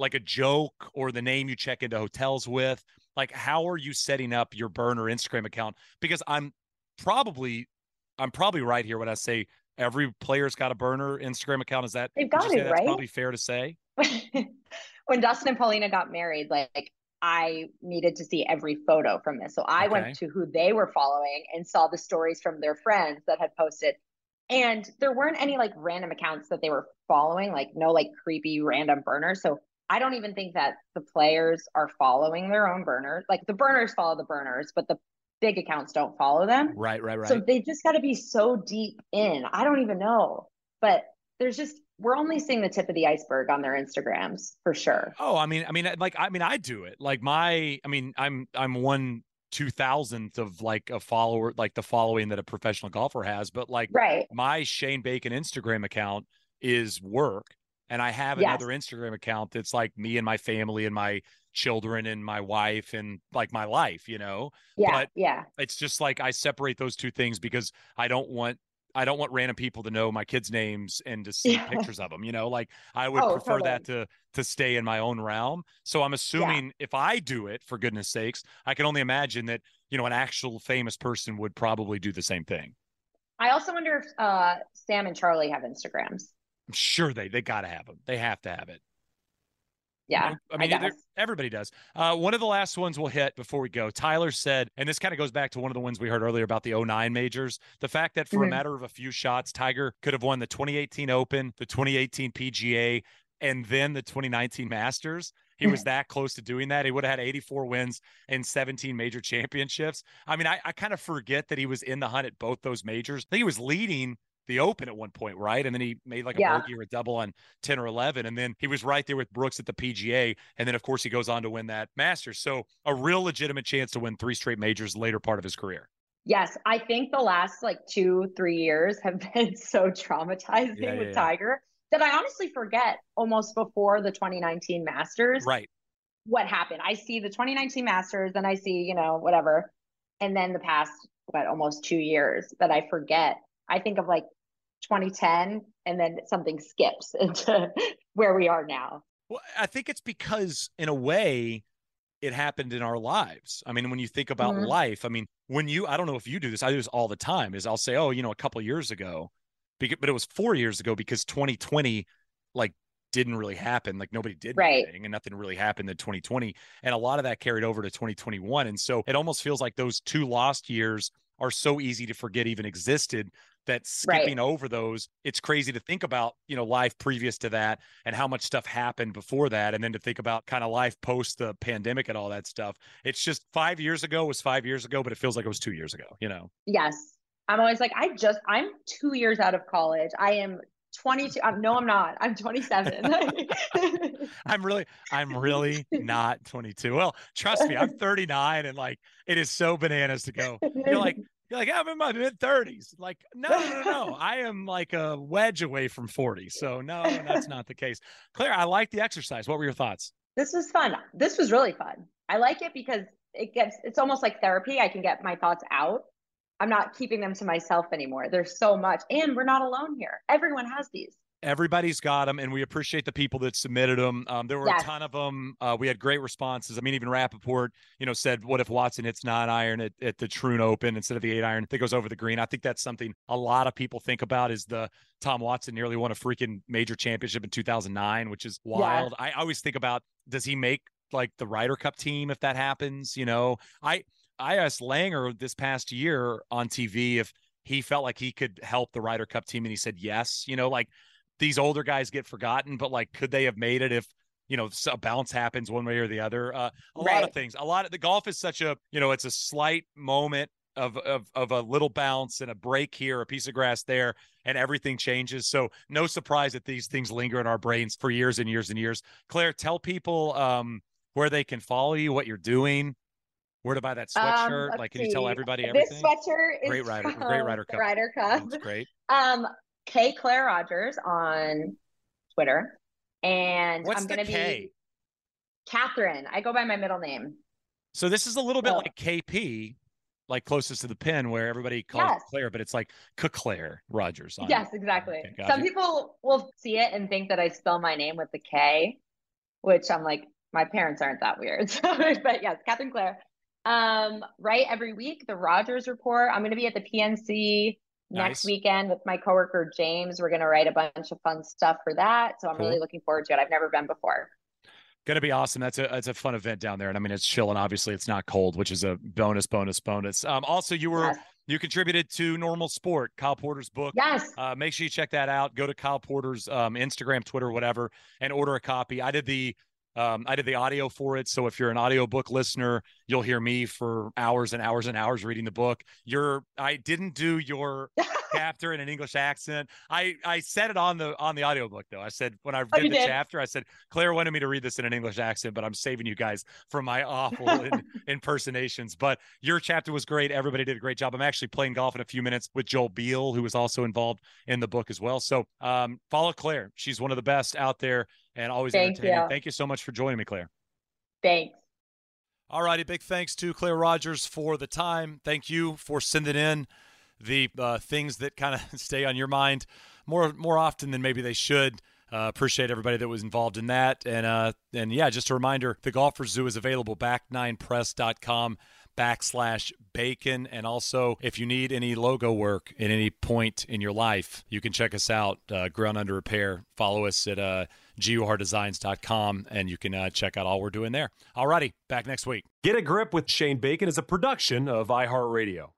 like a joke or the name you check into hotels with? Like, how are you setting up your burner Instagram account? Because I'm probably I'm probably right here when I say every player's got a burner Instagram account. Is that They've got it, that's right? probably fair to say? <laughs> when Dustin and Paulina got married, like I needed to see every photo from this. So I okay. went to who they were following and saw the stories from their friends that had posted. And there weren't any like random accounts that they were following, like no like creepy random burners. So I don't even think that the players are following their own burners. Like the burners follow the burners, but the big accounts don't follow them. Right, right, right. So they just got to be so deep in. I don't even know. But there's just we're only seeing the tip of the iceberg on their Instagrams for sure. Oh, I mean, I mean, like, I mean, I do it. Like my, I mean, I'm, I'm one two thousandth of like a follower, like the following that a professional golfer has. But like, right, my Shane Bacon Instagram account is work, and I have yes. another Instagram account that's like me and my family and my children and my wife and like my life, you know. Yeah, but yeah. It's just like I separate those two things because I don't want I don't want random people to know my kids' names and to see yeah. <laughs> pictures of them. You know, like I would oh, prefer totally. that to to stay in my own realm. So I'm assuming yeah. if I do it, for goodness sakes, I can only imagine that you know an actual famous person would probably do the same thing. I also wonder if uh, Sam and Charlie have Instagrams. I'm sure they they got to have them. They have to have it. Yeah. I mean, I everybody does. Uh, one of the last ones we'll hit before we go. Tyler said, and this kind of goes back to one of the ones we heard earlier about the 09 majors. The fact that for mm-hmm. a matter of a few shots, Tiger could have won the 2018 Open, the 2018 PGA, and then the 2019 Masters. He was that close to doing that. He would have had 84 wins and 17 major championships. I mean, I, I kind of forget that he was in the hunt at both those majors. I think he was leading the Open at one point, right? And then he made like a yeah. bogey or a double on 10 or 11. And then he was right there with Brooks at the PGA. And then, of course, he goes on to win that Masters. So a real legitimate chance to win three straight majors later part of his career. Yes. I think the last like two, three years have <laughs> been so traumatizing yeah, with yeah, Tiger that I honestly forget almost before the 2019 Masters. Right. What happened? I see the 2019 Masters, then I see, you know, whatever. And then the past, what, almost two years that I forget I think of like 2010 and then something skips <laughs> into where we are now. Well, I think it's because in a way it happened in our lives. I mean, when you think about mm-hmm. life, I mean, when you I don't know if you do this, I do this all the time is I'll say, "Oh, you know, a couple years ago." but it was 4 years ago because 2020 like didn't really happen. Like nobody did right. anything and nothing really happened in 2020. And a lot of that carried over to 2021. And so it almost feels like those two lost years are so easy to forget even existed that skipping right. over those it's crazy to think about you know life previous to that and how much stuff happened before that and then to think about kind of life post the pandemic and all that stuff. It's just five years ago was five years ago but it feels like it was two years ago you know? Yes. I'm always like i just i'm two years out of college. I am 22 um, no i'm not. I'm 27 <laughs> i'm really i'm really not 22 well trust me i'm <laughs> 39 and like it is so bananas to go. You're like you're like, I'm in my mid 30s. Like, no, no, no, <laughs> I am like a wedge away from 40. So, no, that's not the case. Claire, I like the exercise. What were your thoughts? This was fun. This was really fun. I like it because it gets, it's almost like therapy. I can get my thoughts out. I'm not keeping them to myself anymore. There's so much. And we're not alone here. Everyone has these everybody's got them, and we appreciate the people that submitted them. Um, there were yes. a ton of them. Uh, we had great responses. I mean, even Rapaport, you know, said, "What if Watson hits nine iron at, at the Troon Open instead of the eight iron that goes over the green?" I think that's something a lot of people think about. Is the Tom Watson nearly won a freaking major championship in 2009, which is wild. Yeah. I always think about does he make like the Ryder Cup team if that happens? You know, I I asked Langer this past year on TV if he felt like he could help the Ryder Cup team, and he said yes. You know, like these older guys get forgotten, but like, could they have made it if you know a bounce happens one way or the other? Uh, a right. lot of things. A lot of the golf is such a you know it's a slight moment of, of of a little bounce and a break here, a piece of grass there, and everything changes. So no surprise that these things linger in our brains for years and years and years. Claire, tell people um, where they can follow you, what you're doing, where to buy that sweatshirt. Um, like, can see. you tell everybody everything? This sweatshirt is great Ryder, great Ryder Cup. Ryder Cup. That's great. <laughs> Um, K Claire Rogers on Twitter. And What's I'm gonna K? be Catherine. I go by my middle name. So this is a little bit oh. like KP, like closest to the pin where everybody calls yes. Claire, but it's like Claire Rogers. yes, it. exactly. Okay, Some you. people will see it and think that I spell my name with the K, which I'm like, my parents aren't that weird. <laughs> but yes, Catherine Claire. Um, right every week, the Rogers report. I'm gonna be at the PNC Nice. Next weekend with my coworker James, we're going to write a bunch of fun stuff for that. So I'm cool. really looking forward to it. I've never been before. Going to be awesome. That's a that's a fun event down there, and I mean it's chilling. Obviously, it's not cold, which is a bonus, bonus, bonus. Um, also, you were Yes. you contributed to Normal Sport, Kyle Porter's book. Yes. Uh, make sure you check that out. Go to Kyle Porter's um, Instagram, Twitter, whatever, and order a copy. I did the um, I did the audio for it. So if you're an audiobook listener, you'll hear me for hours and hours and hours reading the book. You're I didn't do your <laughs> chapter in an English accent. I I said it on the on the audiobook though. I said when I Oh, did the did? chapter, I said Claire wanted me to read this in an English accent, but I'm saving you guys from my awful <laughs> in, impersonations. But your chapter was great. Everybody did a great job. I'm actually playing golf in a few minutes with Joel Beall, who was also involved in the book as well. So um, follow Claire. She's one of the best out there and always Thank entertaining. you. Thank you so much for joining me, Claire. Thanks. All righty. Big thanks to Claire Rogers for the time. Thank you for sending in the uh, things that kind of <laughs> stay on your mind more more often than maybe they should. Uh, appreciate everybody that was involved in that. And uh, and yeah, just a reminder, the Golfer Zoo is available back9press.com backslash bacon. And also, if you need any logo work at any point in your life, you can check us out, uh, Ground Under Repair. Follow us at uh, gurdesigns.com and you can uh, check out all we're doing there. All righty, back next week. Get a Grip with Shane Bacon is a production of iHeartRadio.